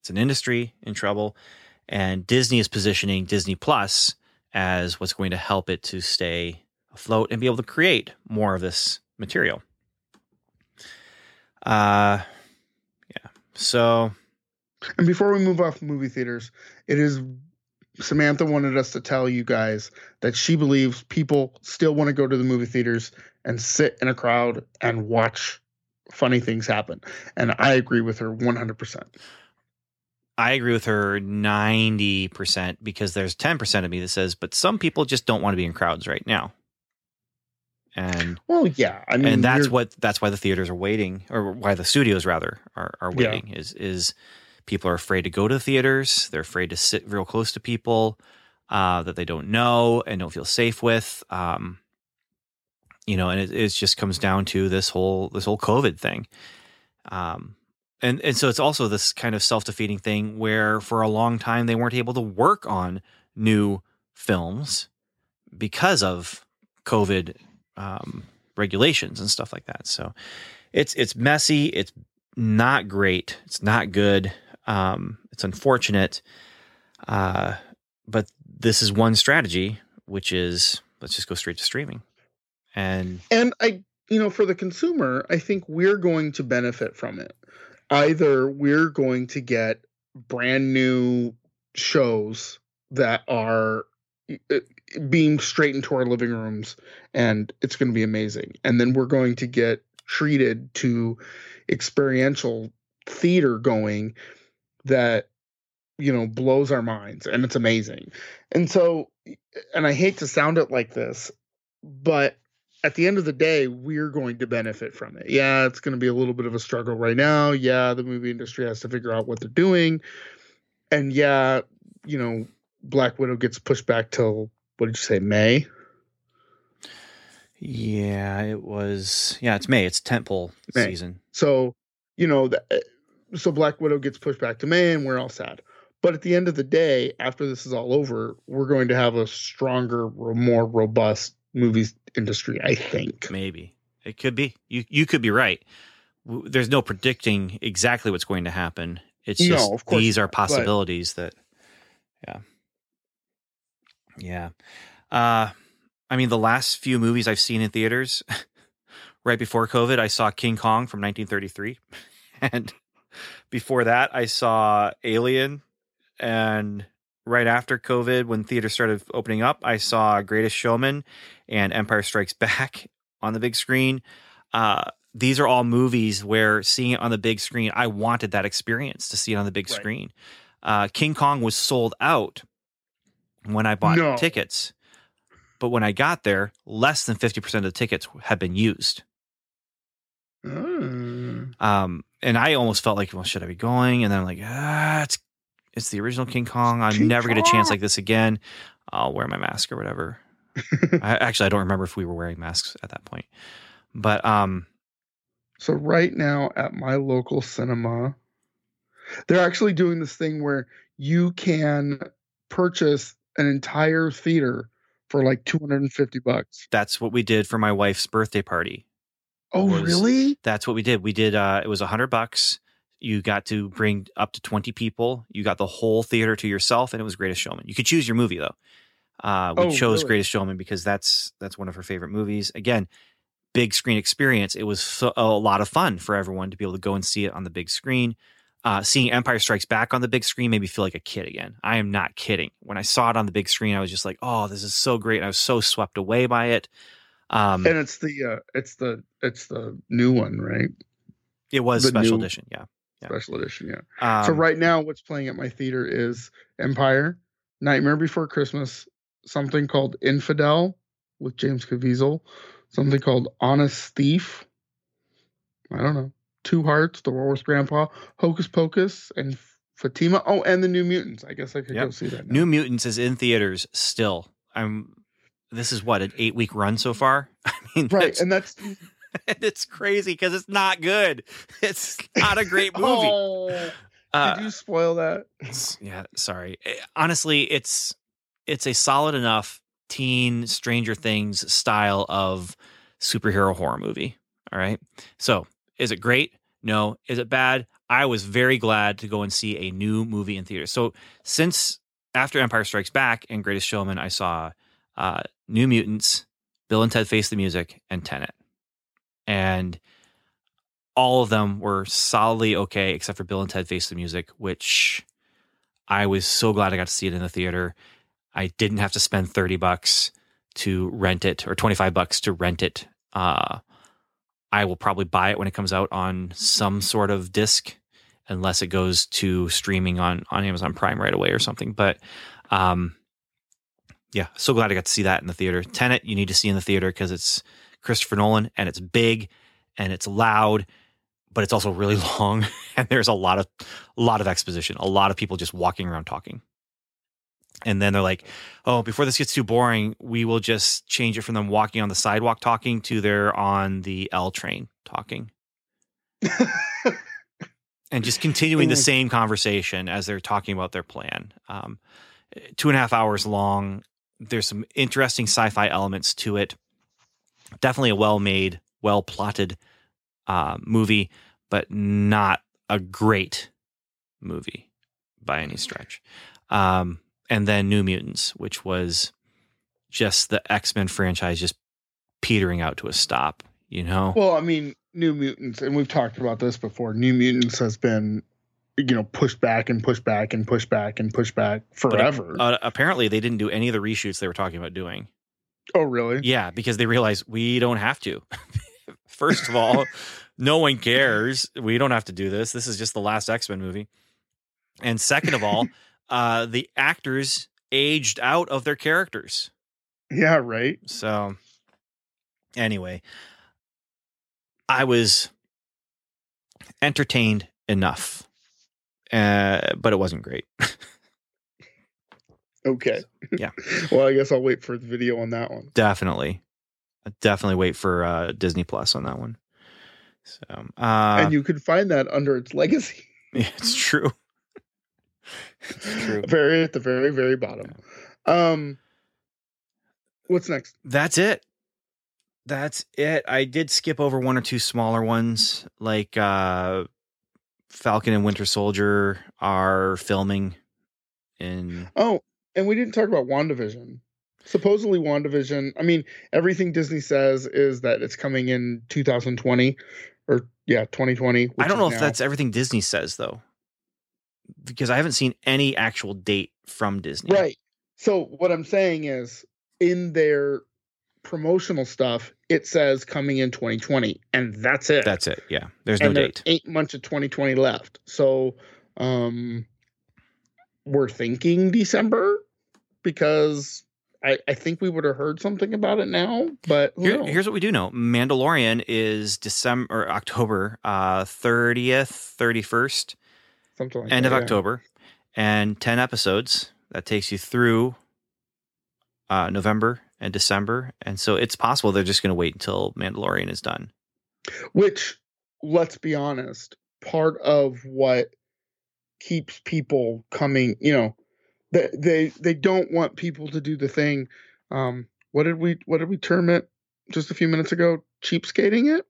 it's an industry in trouble, and Disney is positioning Disney Plus as what's going to help it to stay afloat and be able to create more of this material. Uh yeah. So And before we move off movie theaters, it is Samantha wanted us to tell you guys that she believes people still want to go to the movie theaters and sit in a crowd and watch funny things happen. And I agree with her 100%. I agree with her 90% because there's 10% of me that says, but some people just don't want to be in crowds right now. And Well, yeah. I mean, and that's what that's why the theaters are waiting or why the studios rather are, are Yeah. waiting is is people are afraid to go to the theaters they're afraid to sit real close to people uh, that they don't know and don't feel safe with um, you know and it, it just comes down to this whole this whole covid thing um, and and so it's also this kind of self-defeating thing where for a long time they weren't able to work on new films because of covid um, regulations and stuff like that. So it's it's messy. It's not great. It's not good. Um, it's unfortunate. Uh, but this is one strategy, which is let's just go straight to streaming. And And I, you know, for the consumer, I think we're going to benefit from it. Either we're going to get brand new shows that are beamed straight into our living rooms and it's going to be amazing. And then we're going to get treated to experiential theater going that you know blows our minds and it's amazing. And so and I hate to sound it like this, but at the end of the day, we're going to benefit from it. Yeah, it's going to be a little bit of a struggle right now. Yeah, the movie industry has to figure out what they're doing. And yeah, you know, Black Widow gets pushed back till what did you say, May? yeah, it was yeah, it's May. It's tentpole May. season. So, you know, the, eh, so Black Widow gets pushed back to May and we're all sad. But at the end of the day, after this is all over, we're going to have a stronger, more robust movies industry, I think. Maybe it could be. You you could be right. There's no predicting exactly what's going to happen. It's just these are not, but- possibilities that. Yeah. Yeah. Uh, I mean, the last few movies I've seen in theaters, right before COVID, I saw King Kong from 1933, and before that, I saw Alien, and right after COVID, when theaters started opening up, I saw Greatest Showman and Empire Strikes Back on the big screen. Uh, these are all movies where seeing it on the big screen, I wanted that experience to see it on the big Right. screen. Uh, King Kong was sold out when I bought No. tickets, but when I got there, less than 50% of the tickets had been used. Mm. Um, and I almost felt like, well, should I be going? And then I'm like, ah, it's It's the original King Kong. I'm King never get a chance like this again. I'll wear my mask or whatever. I, actually, I don't remember if we were wearing masks at that point. But um, So right now at my local cinema, they're actually doing this thing where you can purchase an entire theater for like 250 bucks. that's what we did for my wife's birthday party. Oh, was- really? That's what we did. We did. Uh, it was a hundred bucks. You got to bring up to twenty people. You got the whole theater to yourself, and it was Greatest Showman. You could choose your movie though. Uh, we Oh, chose really? Greatest Showman because that's that's one of her favorite movies. Again, big screen experience. It was so, a lot of fun for everyone to be able to go and see it on the big screen. Uh, seeing Empire Strikes Back on the big screen made me feel like a kid again. I am not kidding. When I saw it on the big screen, I was just like, "Oh, this is so great!" And I was so swept away by it. Um, And it's the uh it's the it's the new one, right? it was the special new- edition, yeah. Yeah. Special edition, yeah. so Um, right now what's playing at my theater is Empire, Nightmare Before Christmas, something called Infidel with James Caviezel, something called Honest Thief. I don't know. Two Hearts, The War with Grandpa, Hocus Pocus, and Fatima. Oh, and the New Mutants. I guess I could Yep. go see that. Now. New Mutants is in theaters still. I'm. This is what an eight week run so far. I mean, right, that's, and that's it's crazy because it's not good. It's not a great movie. Oh, Uh, did you spoil that? yeah, sorry. Eh, Honestly, it's it's a solid enough teen Stranger Things style of superhero horror movie. All right. So, is it great? No. Is it bad? I was very glad to go and see a new movie in theaters. So, since after Empire Strikes Back and Greatest Showman, I saw uh, New Mutants, Bill and Ted Face the Music, and Tenet. And all of them were solidly okay, except for Bill and Ted Face the Music, which I was so glad I got to see it in the theater. I didn't have to spend 30 bucks to rent it or 25 bucks to rent it. Uh, I will probably buy it when it comes out on some sort of disc, unless it goes to streaming on, on Amazon Prime right away or something. But um, yeah, so glad I got to see that in the theater. Tenet, you need to see in the theater because it's Christopher Nolan and it's big and it's loud, but it's also really long and there's a lot of a lot of exposition, a lot of people just walking around talking. And then they're like, "Oh, before this gets too boring, we will just change it from them walking on the sidewalk talking to they're on the L train talking." and just continuing the Mm. same conversation as they're talking about their plan. Um, two and a half hours long. There's some interesting sci-fi elements to it. Definitely a well-made, well-plotted uh, movie, but not a great movie by any stretch. Um, and then New Mutants, which was just the X Men franchise just petering out to a stop. You know, Well, I mean, New Mutants, and we've talked about this before. New Mutants has been, you know, pushed back and pushed back and pushed back and pushed back But, forever. uh, apparently they didn't do any of the reshoots they were talking about doing. Oh, really? Yeah, because they realize we don't have to. First of all, no one cares. We don't have to do this. This is just the last X Men movie. And second of all, uh, the actors aged out of their characters. Yeah, right. So, anyway, I was entertained enough, uh, but it wasn't great. Okay. Yeah. well, I guess I'll wait for the video on that one. definitely, definitely wait for uh, Disney Plus on that one. So, uh, and you can find that under its legacy, Yeah, it's true. it's true. very at the very, very bottom. Um, what's next? That's it. That's it. I did skip over one or two smaller ones, like uh, Falcon and Winter Soldier are filming in. Oh, and we didn't talk about WandaVision. Supposedly, WandaVision. I mean, everything Disney says is that it's coming in 2020, or yeah, 2020. I don't know if now. that's everything Disney says though, because I haven't seen any actual date from Disney. Right. So what I'm saying is in their promotional stuff, it says coming in 2020, and that's it. That's it. Yeah. There's and no there date. Eight months of 2020 left. So um we're thinking December because I, I think we would have heard something about it now, but who Here, here's what we do know: Mandalorian is December or October uh, thirtieth, thirty first. something like end that, of yeah. October, and 10 episodes. That takes you through uh, November and December. And so it's possible they're just going to wait until Mandalorian is done. Which, let's be honest, part of what keeps people coming, you know, they they, they don't want people to do the thing. Um, what did we what did we term it just a few minutes ago? Cheapskating it.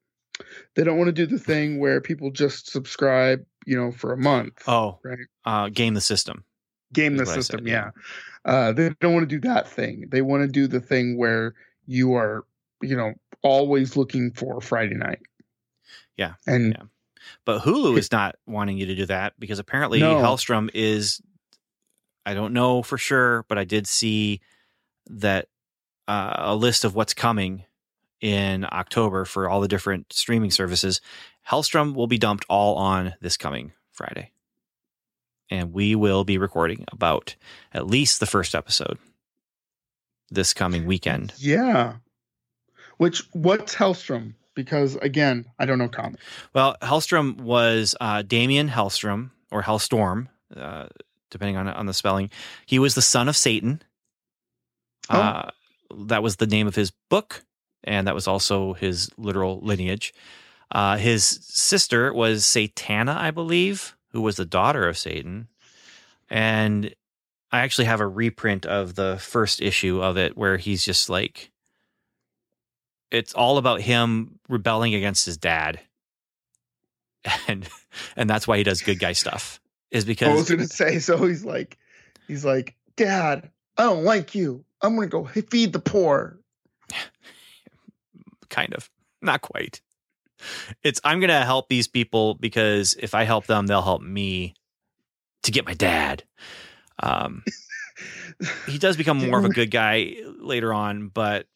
They don't want to do the thing where people just subscribe, you know, for a month. Oh, right. Uh, game the system. Game the system, said, yeah. yeah. Uh, they don't want to do that thing. They want to do the thing where you are, you know, always looking for Friday night. Yeah. And yeah. But Hulu is not wanting you to do that because apparently No. Hellstrom is I don't know for sure, but I did see that uh, a list of what's coming in October for all the different streaming services. Hellstrom will be dumped all on this coming Friday. And we will be recording about at least the first episode this coming weekend. yeah. Which what's Hellstrom? Because again, I don't know comics. Well, Hellstrom was uh, Damien Hellstrom or Hellstorm, uh, depending on on the spelling. He was the son of Satan. Oh. Uh, that was the name of his book, and that was also his literal lineage. Uh, his sister was Satana, I believe, who was the daughter of Satan. And I actually have a reprint of the first issue of it where he's just like, it's all about him rebelling against his dad. And and that's why he does good guy stuff. Is because I was gonna say, so he's like he's like, Dad, I don't like you. I'm gonna go feed the poor. kind of not quite it's i'm gonna help these people because if i help them they'll help me to get my dad um he does become more of a good guy later on but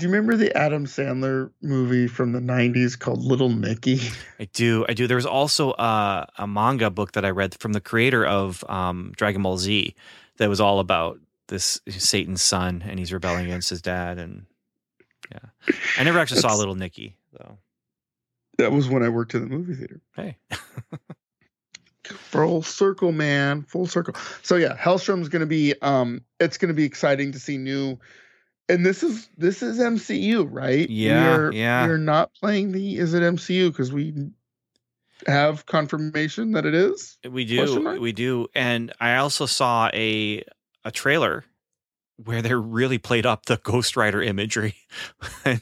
Do you remember the Adam Sandler movie from the '90s called Little Nicky? i do i do there was also a, a manga book that i read from the creator of um dragon ball z that was all about this satan's son and he's rebelling against his dad and yeah i never actually saw little nicky though That was when I worked in the movie theater. hey Full circle, man. Full circle. So yeah, Hellstrom's gonna be um it's gonna be exciting to see new and this is this is MCU, right? Yeah, we're, yeah. We're not playing the is it MCU because we have confirmation that it is. We do, we do, and I also saw a a trailer where they really played up the Ghost Rider imagery.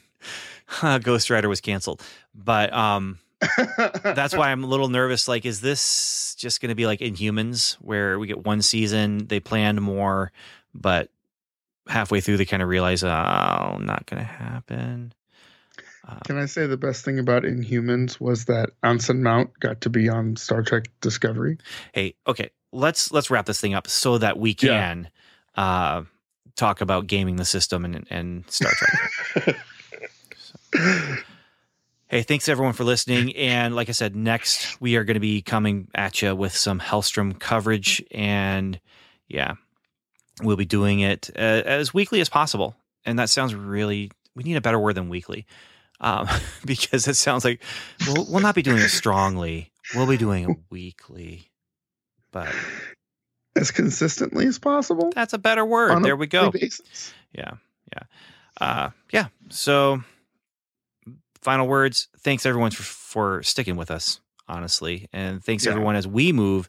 Ghost Rider was canceled, but um, that's why I'm a little nervous. Like, is this just going to be like Inhumans, where we get one season, they planned more, but halfway through they kind of realize, oh, not going to happen. Um, Can I say the best thing about Inhumans was that Anson Mount got to be on Star Trek Discovery? hey okay let's let's wrap this thing up so that we Yeah. can uh talk about gaming the system and and star trek hey thanks everyone for listening and like i said next we are going to be coming at you with some hellstrom coverage and yeah we'll be doing it uh, as weekly as possible and that sounds really we need a better word than weekly um, because it sounds like we'll, we'll not be doing it strongly we'll be doing it weekly but as consistently as possible. that's a better word. a There we go. basis. Yeah, yeah, uh, yeah. So, final words. Thanks everyone for, for sticking with us, honestly, and thanks Yeah. everyone as we move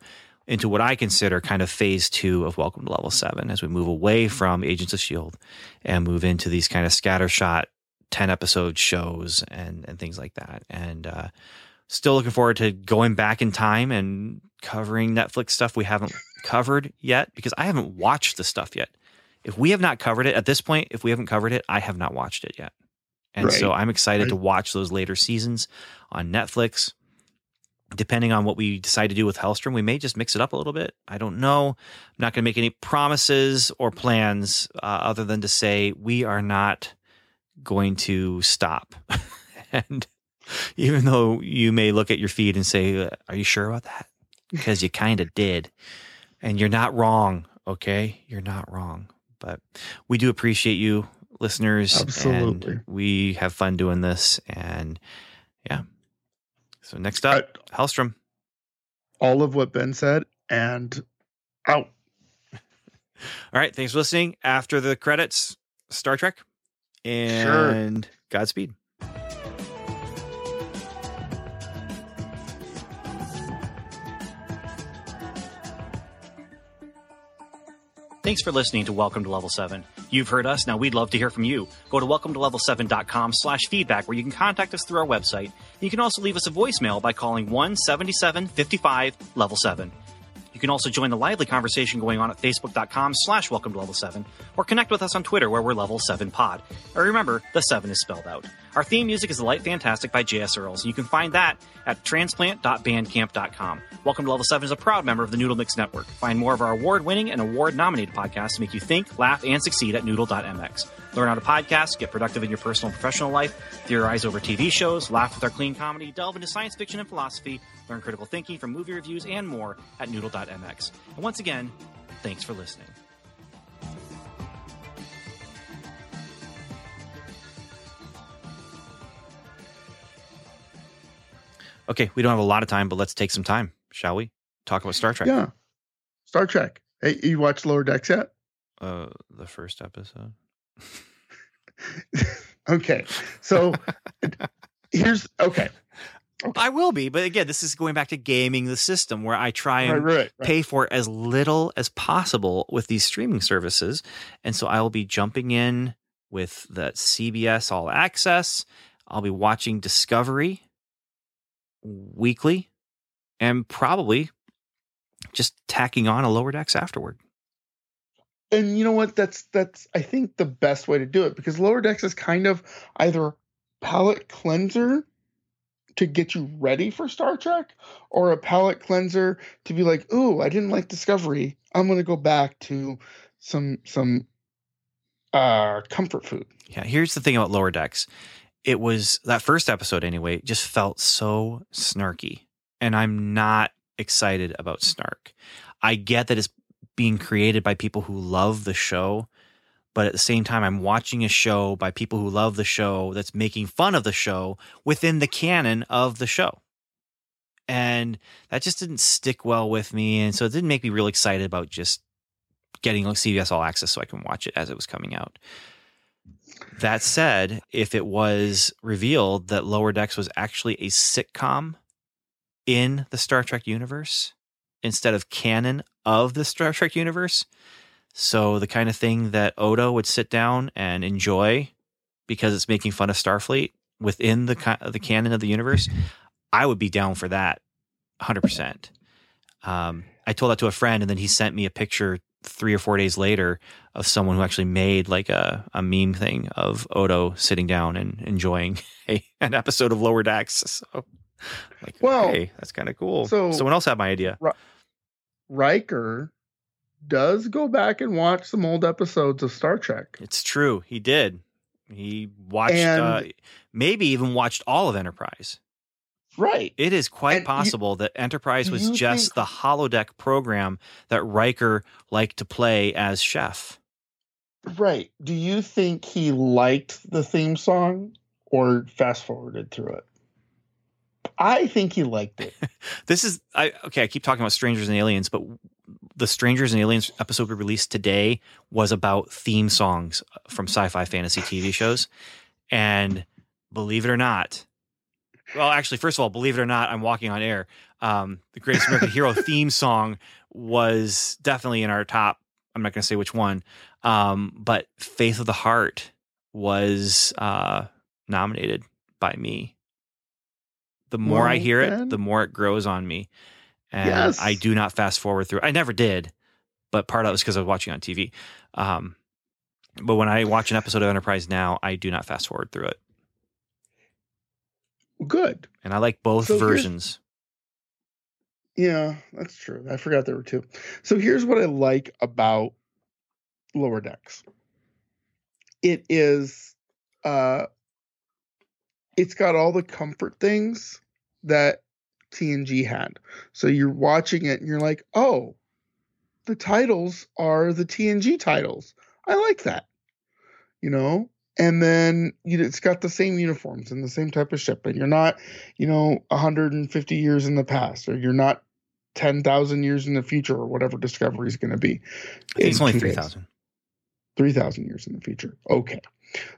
into what I consider kind of phase two of Welcome to Level Seven, as we move away from Agents of Shield and move into these kind of scattershot ten episode shows and and things like that. And uh, still looking forward to going back in time and covering Netflix stuff we haven't covered yet because I haven't watched the stuff yet. If we have not covered it at this point, if we haven't covered it, I have not watched it yet. And so I'm excited to watch those later seasons on Netflix. Depending on what we decide to do with Hellstrom, we may just mix it up a little bit. I don't know. I'm not going to make any promises or plans uh, other than to say we are not going to stop. and even though you may look at your feed and say, Are you sure about that? Because you kind of did. And you're not wrong. Okay. You're not wrong. But we do appreciate you, listeners. Absolutely. And we have fun doing this. And yeah. So next up, Hellstrom. all of what Ben said and out. All right. Thanks for listening. After the credits, Star Trek. And sure. Godspeed. Thanks for listening to Welcome to Level 7. You've heard us, now we'd love to hear from you. Go to welcome to welcometolevel7.com slash feedback where you can contact us through our website. You can also leave us a voicemail by calling 177 55 Level 7. You can also join the lively conversation going on at facebook.com slash welcome to level 7 or connect with us on Twitter where we're level 7 pod. And remember, the 7 is spelled out. Our theme music is The Light Fantastic by J.S. Earls. You can find that at transplant.bandcamp.com. Welcome to Level 7 is a proud member of the Noodle Mix Network. Find more of our award winning and award nominated podcasts to make you think, laugh, and succeed at noodle.mx. Learn how to podcast, get productive in your personal and professional life, theorize over TV shows, laugh with our clean comedy, delve into science fiction and philosophy, learn critical thinking from movie reviews, and more at noodle.mx. And once again, thanks for listening. Okay, we don't have a lot of time, but let's take some time, shall we? Talk about Star Trek. Yeah. Star Trek. Hey, you watched Lower Decks yet? Uh, the first episode. okay. So here's okay. okay. I will be, but again, this is going back to gaming the system where I try and right, right, right. pay for as little as possible with these streaming services. And so I will be jumping in with the CBS All Access. I'll be watching Discovery weekly and probably just tacking on a lower decks afterward and you know what? That's that's i think the best way to do it because lower decks is kind of either palate cleanser to get you ready for star trek or a palate cleanser to be like ooh i didn't like discovery. I'm going to go back to some some uh comfort food. Yeah here's the thing about lower decks. It was that first episode anyway just felt so snarky and i'm not excited about snark. I get that it's being created by people who love the show but at the same time i'm watching a show by people who love the show that's making fun of the show within the canon of the show. And that just didn't stick well with me and so it didn't make me real excited about just getting cbs all access so i can watch it as it was coming out. That said if it was revealed that lower decks was actually a sitcom in the star trek universe instead of canon of the Star Trek universe. So the kind of thing that Odo would sit down and enjoy because it's making fun of Starfleet within the the canon of the universe, I would be down for that, hundred um, percent. I told that to a friend, and then he sent me a picture three or four days later of someone who actually made like a, a meme thing of Odo sitting down and enjoying a, an episode of Lower Decks. So, like, well, hey, that's kind of cool. So someone else had my idea. Riker does go back and watch some old episodes of Star Trek. It's true. He did. He watched, uh, maybe even watched all of Enterprise. Right. It is quite and possible you, that Enterprise was just think, the holodeck program that Riker liked to play as chef. Right. Do you think he liked the theme song or fast forwarded through it? I think he liked it. this is I okay. I keep talking about strangers and aliens, but the strangers and aliens episode we released today was about theme songs from sci-fi fantasy TV shows, and believe it or not, well, actually, first of all, believe it or not, I'm walking on air. Um, the Greatest American Hero theme song was definitely in our top. I'm not going to say which one, um, but Faith of the Heart was uh, nominated by me the more well, I hear it, the more it grows on me. And yes. I do not fast forward through. I never did, but part of it was because I was watching on TV. Um, but when I watch an episode of Enterprise now, I do not fast forward through it. Good. And I like both so versions. Yeah, that's true. I forgot there were two. So here's what I like about Lower Decks. It is uh it's got all the comfort things that TNG had. So you're watching it and you're like, oh, the titles are the TNG titles. I like that. You know? And then you it's got the same uniforms and the same type of ship. And you're not, you know, 150 years in the past, or you're not ten thousand years in the future or whatever Discovery is going to be. It's only two three days. thousand. Three thousand years in the future. Okay,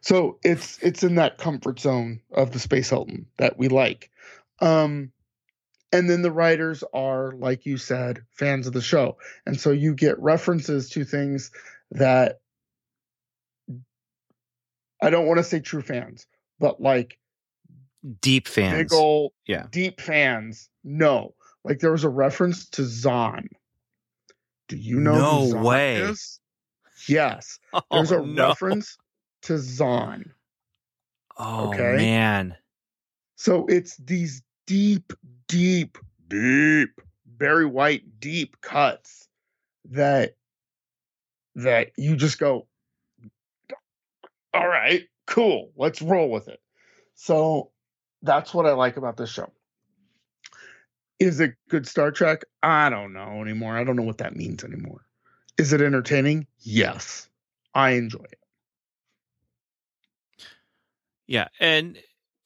so it's it's in that comfort zone of the Space Hilton that we like. Um, and then the writers are, like you said, fans of the show, and so you get references to things that I don't want to say true fans, but like Deep fans. big old Yeah. deep fans no like there was a reference to zon do you know No way. is? yes oh, there's a no. reference to zon Oh okay? man. so it's these deep deep deep very white deep cuts that that you just go all right cool let's roll with it. So that's what i like about this show. Is it good star trek? I don't know anymore. I don't know what that means anymore. Is it entertaining? Yes. I enjoy it Yeah, and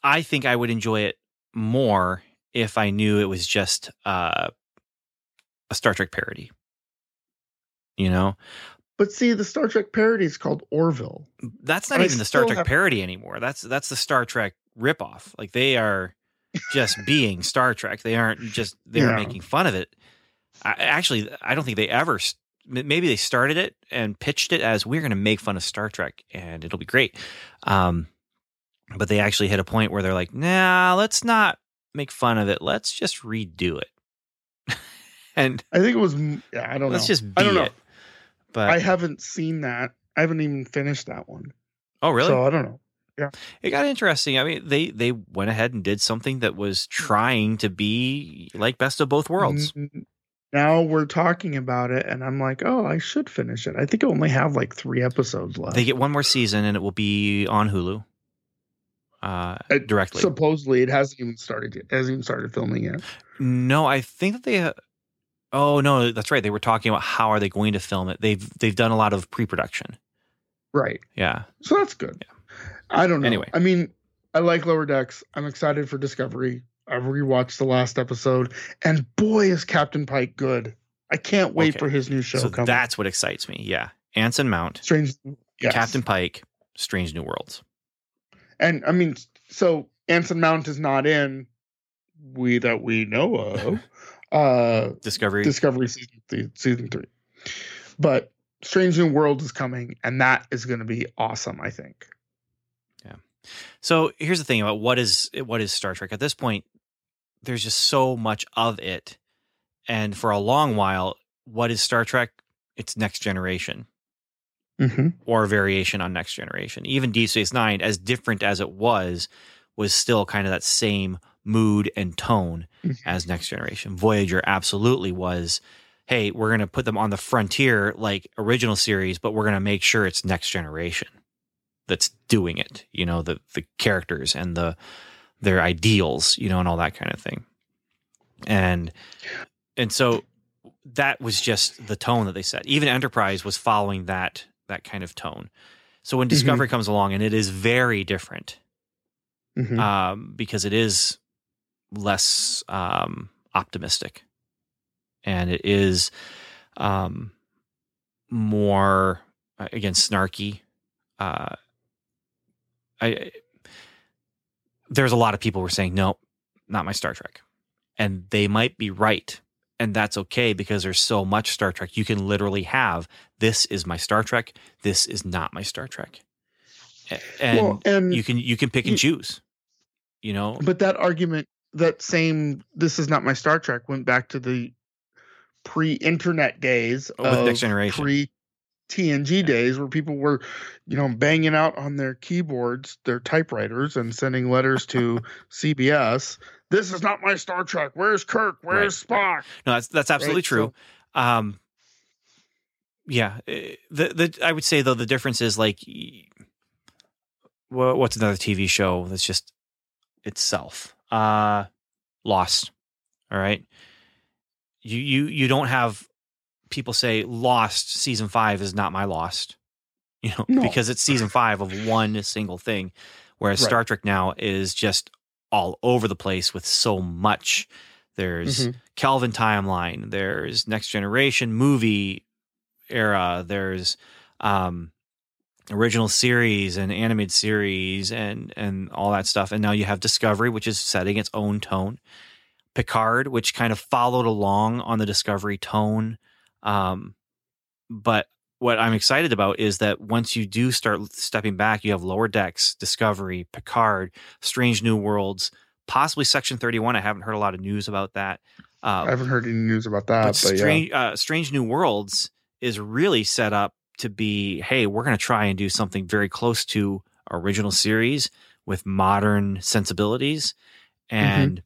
I think I would enjoy it more if I knew it was just uh, a Star Trek parody. You know, but see the star trek parody is called orville that's not I even the Star Trek have- parody anymore. That's that's the Star Trek ripoff. Like they are just being Star Trek. They aren't just they're Yeah. making fun of it. I, actually, I don't think they ever. Maybe they started it and pitched it as we're going to make fun of Star Trek and it'll be great. Um, but they actually hit a point where they're like, "Nah, let's not make fun of it. Let's just redo it." and i think it was, yeah, I don't know. let's know just I don't know. it. But I haven't seen that. I haven't even finished that one. oh, really? So I don't know. Yeah. It got interesting. I mean, they they went ahead and did something that was trying to be like best of both worlds. Now we're talking about it, and I'm like, oh, I should finish it. I think I only have like three episodes left. They get one more season, and it will be on Hulu uh, Uh, directly. Supposedly, it hasn't even started yet. It hasn't even started filming yet. no, I think that they. Uh, oh no, that's right. They were talking about how are they going to film it. They've they've done a lot of pre-production. Right. Yeah, So that's good. I don't know. Anyway. I mean, I like Lower Decks. I'm excited for Discovery. I rewatched the last episode, and boy, is Captain Pike good. I can't wait Okay. for his new show so coming. that's what excites me. Yeah, Anson Mount, Strange. Yes. Captain Pike, Strange New Worlds. And I mean, so Anson Mount is not in we that we know of. uh Discovery. Discovery season three, season three. But Strange New World is coming, and that is going to be awesome. I think. Yeah. So here's the thing about what is what is Star Trek at this point. There's just so much of it, and for a long while, what is Star Trek? It's Next Generation Mm-hmm. or variation on Next Generation. Even Deep Space Nine, as different as it was, was still kind of that same mood and tone Mhm. as Next Generation. Voyager absolutely was. Hey, we're going to put them on the frontier like original series, but we're going to make sure it's Next Generation that's doing it. You know, the the characters and the their ideals, you know, and all that kind of thing. And and so that was just the tone that they set. Even Enterprise was following that that kind of tone. So when Discovery comes along and it is very different, Mhm. um, because it is less um, optimistic, and it is um, more uh, again snarky. Uh, I, there's a lot of people who are saying no, not my Star Trek, and they might be right, and that's okay because there's so much Star Trek. You can literally have this is my Star Trek, this is not my Star Trek, and well, and you can you can pick you- and choose. You know, but that argument, that same "this is not my Star Trek" went back to the pre-internet days Oh, of Next Generation. pre TNG days where people were, you know, banging out on their keyboards, their typewriters, and sending letters to CBS. This is not my Star Trek. Where's Kirk? Where's Spock? No, that's that's absolutely Right, true. um, yeah, eh, the the I would say though the difference is like, what's another TV show that's just itself? Uh, Lost. All right, you you you don't have people say Lost season five is not my Lost, you know, No. because it's season five of one single thing, whereas Right. Star Trek now is just all over the place with so much There's Mhm. Kelvin timeline. There's Next Generation movie era. There's um, original series and animated series and and all that stuff. And now you have Discovery, which is setting its own tone. Picard, which kind of followed along on the Discovery tone. Um, but what I'm excited about is that once you do start stepping back, you have Lower Decks, Discovery, Picard, Strange New Worlds, possibly Section 31. I haven't heard a lot of news about that. I Uh, haven't heard any news about that, but but, yeah. Strange, uh, Strange New Worlds is really set up to be hey, we're going to try and do something very close to original series with modern sensibilities Mm-hmm. and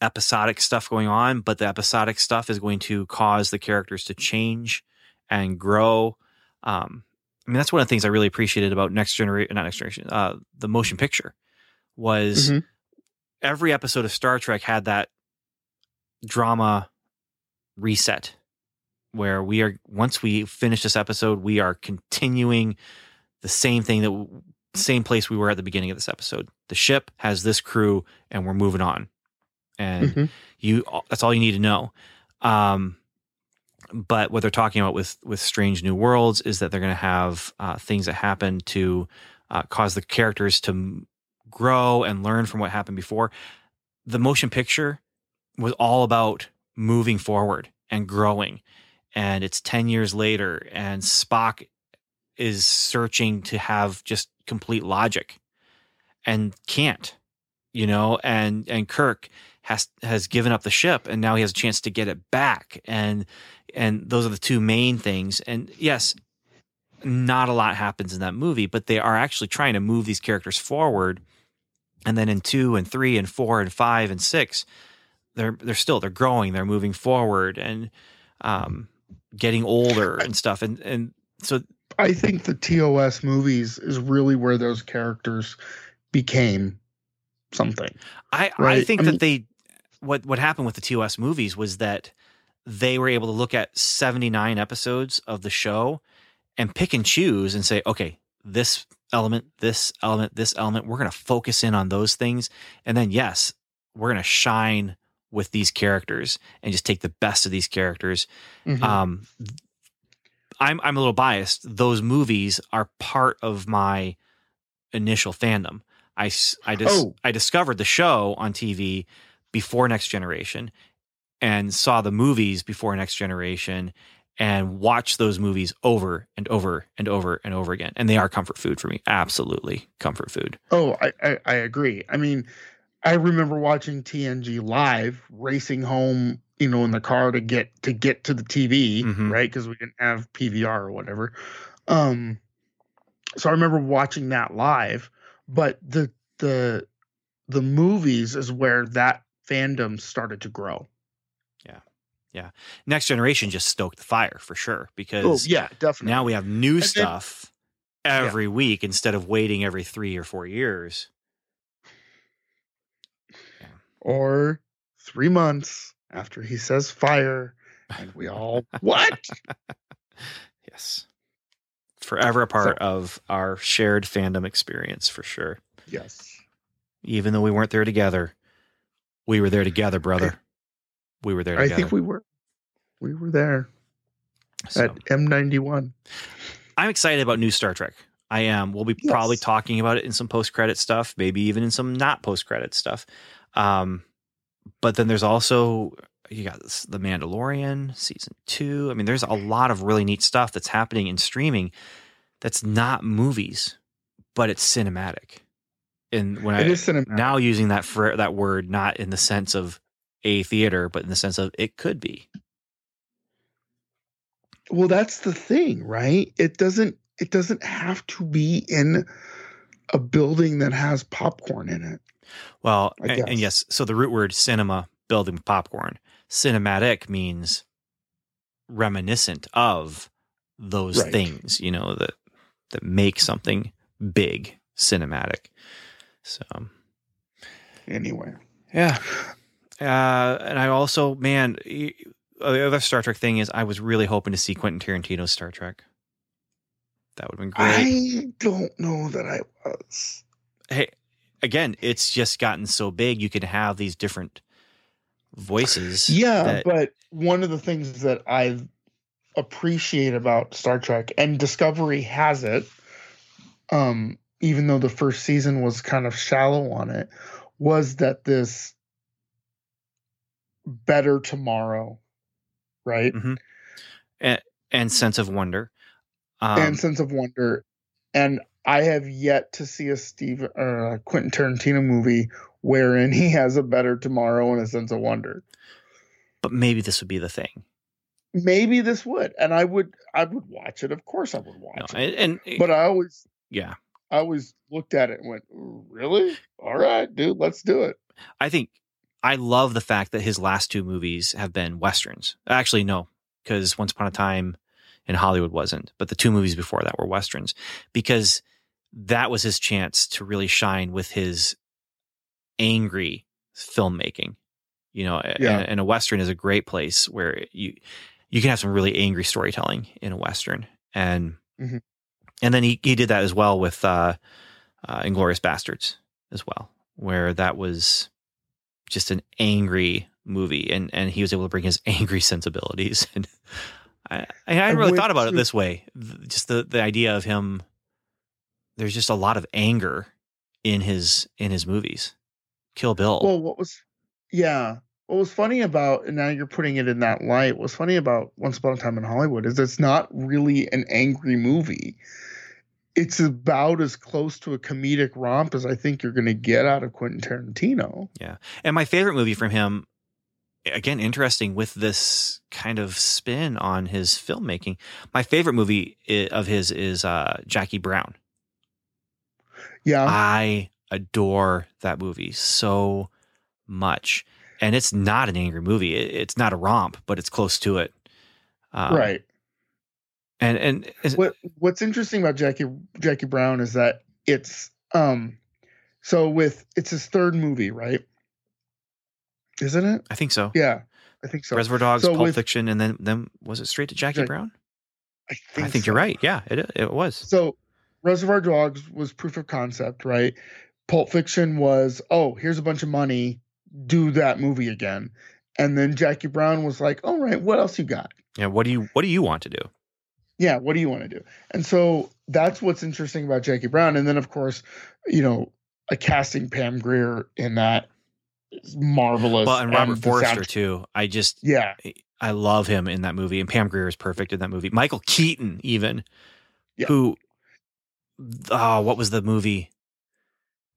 episodic stuff going on, but the episodic stuff is going to cause the characters to change and grow. Um, I mean, that's one of the things I really appreciated about Next Generation, not Next Generation, uh, the motion picture was Mhm. every episode of Star Trek had that drama reset where we are once we finish this episode we are continuing the same thing that w- same place we were at the beginning of this episode the ship has this crew and we're moving on and Mhm. you that's all you need to know um but what they're talking about with with strange new worlds is that they're going to have uh, things that happen to uh, cause the characters to grow and learn from what happened before. The motion picture was all about moving forward and growing and it's 10 years later and spock is searching to have just complete logic and can't you know and and kirk has has given up the ship and now he has a chance to get it back. And and those are the two main things. And yes not a lot happens in that movie but they are actually trying to move these characters forward. And then in 2 and 3 and 4 and 5 and 6 they're they're still they're growing they're moving forward and um getting older and stuff. And and so I think the TOS movies is really where those characters became something. I, I think I that mean- they what what happened with the TOS movies was that they were able to look at 79 episodes of the show and pick and choose and say, okay, this element, this element, this element, we're going to focus in on those things. And then, yes, we're going to shine with these characters and just take the best of these characters. Mhm. Um, I'm I'm a little biased. Those movies are part of my initial fandom. I I dis- Oh. I discovered the show on TV before Next Generation, and saw the movies before Next Generation, and watched those movies over and over and over and over again. And they are comfort food for me. Absolutely comfort food. Oh, I, I, I agree. I mean, I remember watching TNG live, racing home, you know, in the car to get to get to the TV, Mhm. right? Because we didn't have PVR or whatever. Um, so I remember watching that live. But the the the movies is where that fandom started to grow. Yeah. Yeah. Next Generation just stoked the fire for sure oh, because Oh yeah, definitely. now we have new then- stuff every week instead of waiting every three or four years. or three months after he says fire, and we all what? Yes. Forever a part of our shared fandom experience for sure. yes. Even though we weren't there together, we were there together, brother. We were there I think we were we were there So, at M91. I'm excited about new Star Trek. I am. We'll be probably talking about it in some post credit stuff, maybe even in some not post credit stuff. Um, but then there's also you got this, the Mandalorian season two. I mean, there's a lot of really neat stuff that's happening in streaming that's not movies, but it's cinematic. And when It I is cinematic. now using that for that word not in the sense of a theater, but in the sense of it could be. well, that's the thing, right? It doesn't it doesn't have to be in a building that has popcorn in it. Well, and, and yes, so the root word cinema, building popcorn. Cinematic means reminiscent of those Right. things, you know, that that make something big cinematic. So Anyway. yeah. Uh, and I also, man, uh, the other Star Trek thing is I was really hoping to see Quentin Tarantino's Star Trek. That would have been great. I don't know that I was. hey, again, it's just gotten so big. You can have these different voices. Yeah, that- but one of the things that I appreciate about Star Trek and Discovery has it, um, even though the first season was kind of shallow on it, was that this better tomorrow, right? and sense of wonder. Um, and sense of wonder. And I have yet to see a Steve or a Quentin Tarantino movie wherein he has a better tomorrow and a sense of wonder. but maybe this would be the thing. Maybe this would, and I would, I would watch it. Of course, I would No, watch it. and, and eh, But I always, yeah, I always looked at it and went, "Really? All right, dude, let's do it." I think I love the fact that his last two movies have been westerns. Actually, no, because Once Upon a Time in Hollywood wasn't, but the two movies before that were westerns because that was his chance to really shine with his angry filmmaking. You know, Yeah. and, and a western is a great place where you you can have some really angry storytelling in a western, and Mhm. and then he he did that as well with uh, uh, Inglourious Basterds as well, where that was just an angry movie, and and he was able to bring his angry sensibilities. And I I hadn't really thought about it this way. Just the the idea of him. There's just a lot of anger in his in his movies. Kill Bill. Well, what was, yeah, what was funny about, and now you're putting it in that light. What's funny about Once Upon a Time in Hollywood is it's not really an angry movie. It's about as close to a comedic romp as I think you're going to get out of Quentin Tarantino. Yeah. And my favorite movie from him, again, interesting with this kind of spin on his filmmaking. My favorite movie of his is uh, Jackie Brown. Yeah, I adore that movie so much. And it's not an angry movie. It- It's not a romp, but it's close to it. Um, right. And and is- what what's interesting about Jackie Jackie Brown is that it's um so with it's his third movie, right? Isn't it? I think so. Yeah, I think so. Reservoir Dogs, so Pulp with- Fiction, and then then was it straight to Jackie Jack- Brown? I think, I think so. you're right. Yeah, it it was. So Reservoir Dogs was proof of concept, right? Pulp Fiction was, oh, here's a bunch of money, do that movie again. And then Jackie Brown was like, all right, what else you got? Yeah. What do you What do you want to do? Yeah, what do you want to do? And so that's what's interesting about Jackie Brown. And then, of course, you know, a casting Pam Grier in that is marvelous. Well, and Robert Forster sound- too. I just Yeah, I love him in that movie, and Pam Grier is perfect in that movie. Michael Keaton, even, Yeah. who, oh, what was the movie?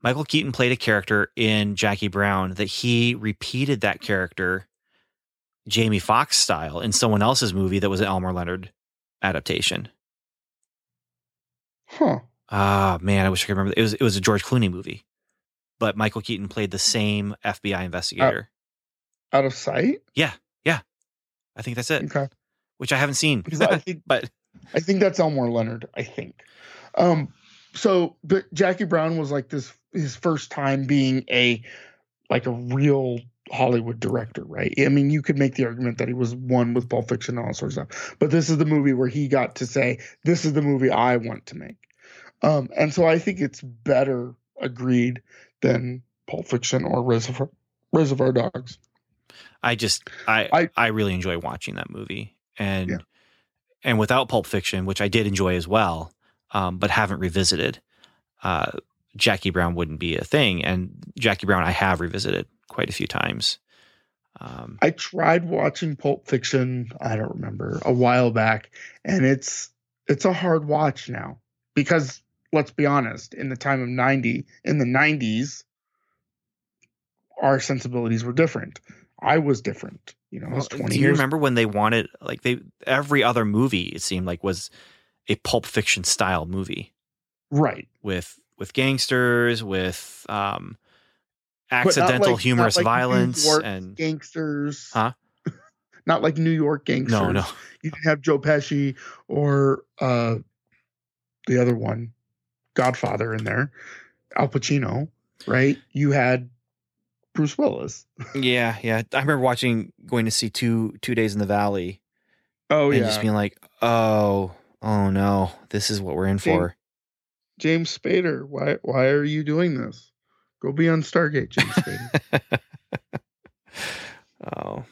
Michael Keaton played a character in Jackie Brown that he repeated that character, Jamie Foxx style, in someone else's movie that was an Elmore Leonard adaptation. huh. Ah, man, I wish I could remember. It was it was a George Clooney movie, but Michael Keaton played the same FBI investigator. Out of sight? Yeah, yeah. I think that's it, Okay. which I haven't seen, I think but I think that's Elmore Leonard. I think. Um. So, but Jackie Brown was like this his first time being a like a real Hollywood director, right? I mean, you could make the argument that he was one with Pulp Fiction and all sorts of stuff, but this is the movie where he got to say, "This is the movie I want to make." Um, and so I think it's better agreed than Pulp Fiction or Reservoir Reservoir Dogs. I just I, I I- really enjoy watching that movie and Yeah. and without Pulp Fiction, which I did enjoy as well, um, but haven't revisited. Uh, Jackie Brown wouldn't be a thing, and Jackie Brown I have revisited quite a few times. Um, I tried watching Pulp Fiction, I don't remember, a while back, and it's it's a hard watch now because let's be honest, in the time of 90, in the 90s our sensibilities were different. I was different, you know, I was well, 20 do you years remember when they wanted like they every other movie it seemed like was a Pulp Fiction style movie right. with with gangsters with um, accidental like- humorous like violence and Gangsters. Huh? Not like New York gangsters. no no You didn't have Joe Pesci or uh the other one, Godfather in there, Al Pacino, right? You had Bruce Willis. Yeah, yeah. I remember watching going to see two two days in the valley Oh and yeah, just being like, oh, oh no, this is what we're in James- for. James Spader. Why why are you doing this? Go be on Stargate, James Spader. Oh,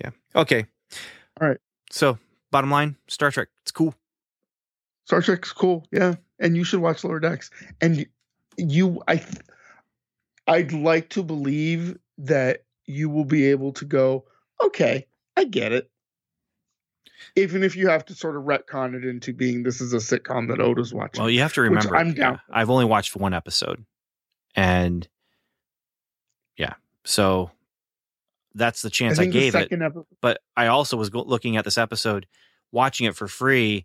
yeah. Okay. All right. So, bottom line, Star Trek. It's cool. Star Trek's cool, yeah, and you should watch Lower Decks. And you, I, I'd like to believe that you will be able to go, okay, I get it. Even if you have to sort of retcon it into being this is a sitcom that Odo's watching. Well, you have to remember, I'm down. yeah, I've only watched one episode, and yeah, so that's the chance I, the gave it. episode, But I also was go- looking at this episode, watching it for free,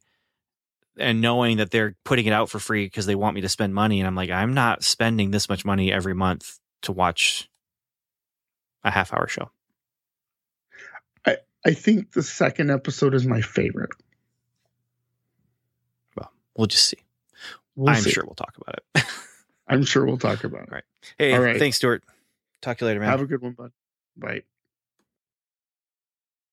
and knowing that they're putting it out for free because they want me to spend money, and I'm like, I'm not spending this much money every month to watch a half hour show. I think the second episode is my favorite. Well, we'll just see. We'll I'm see. sure we'll talk about it. I'm sure we'll talk about it. Right. hey, All right. thanks, Stuart. Talk to you later, man. Have a good one, bud. Bye.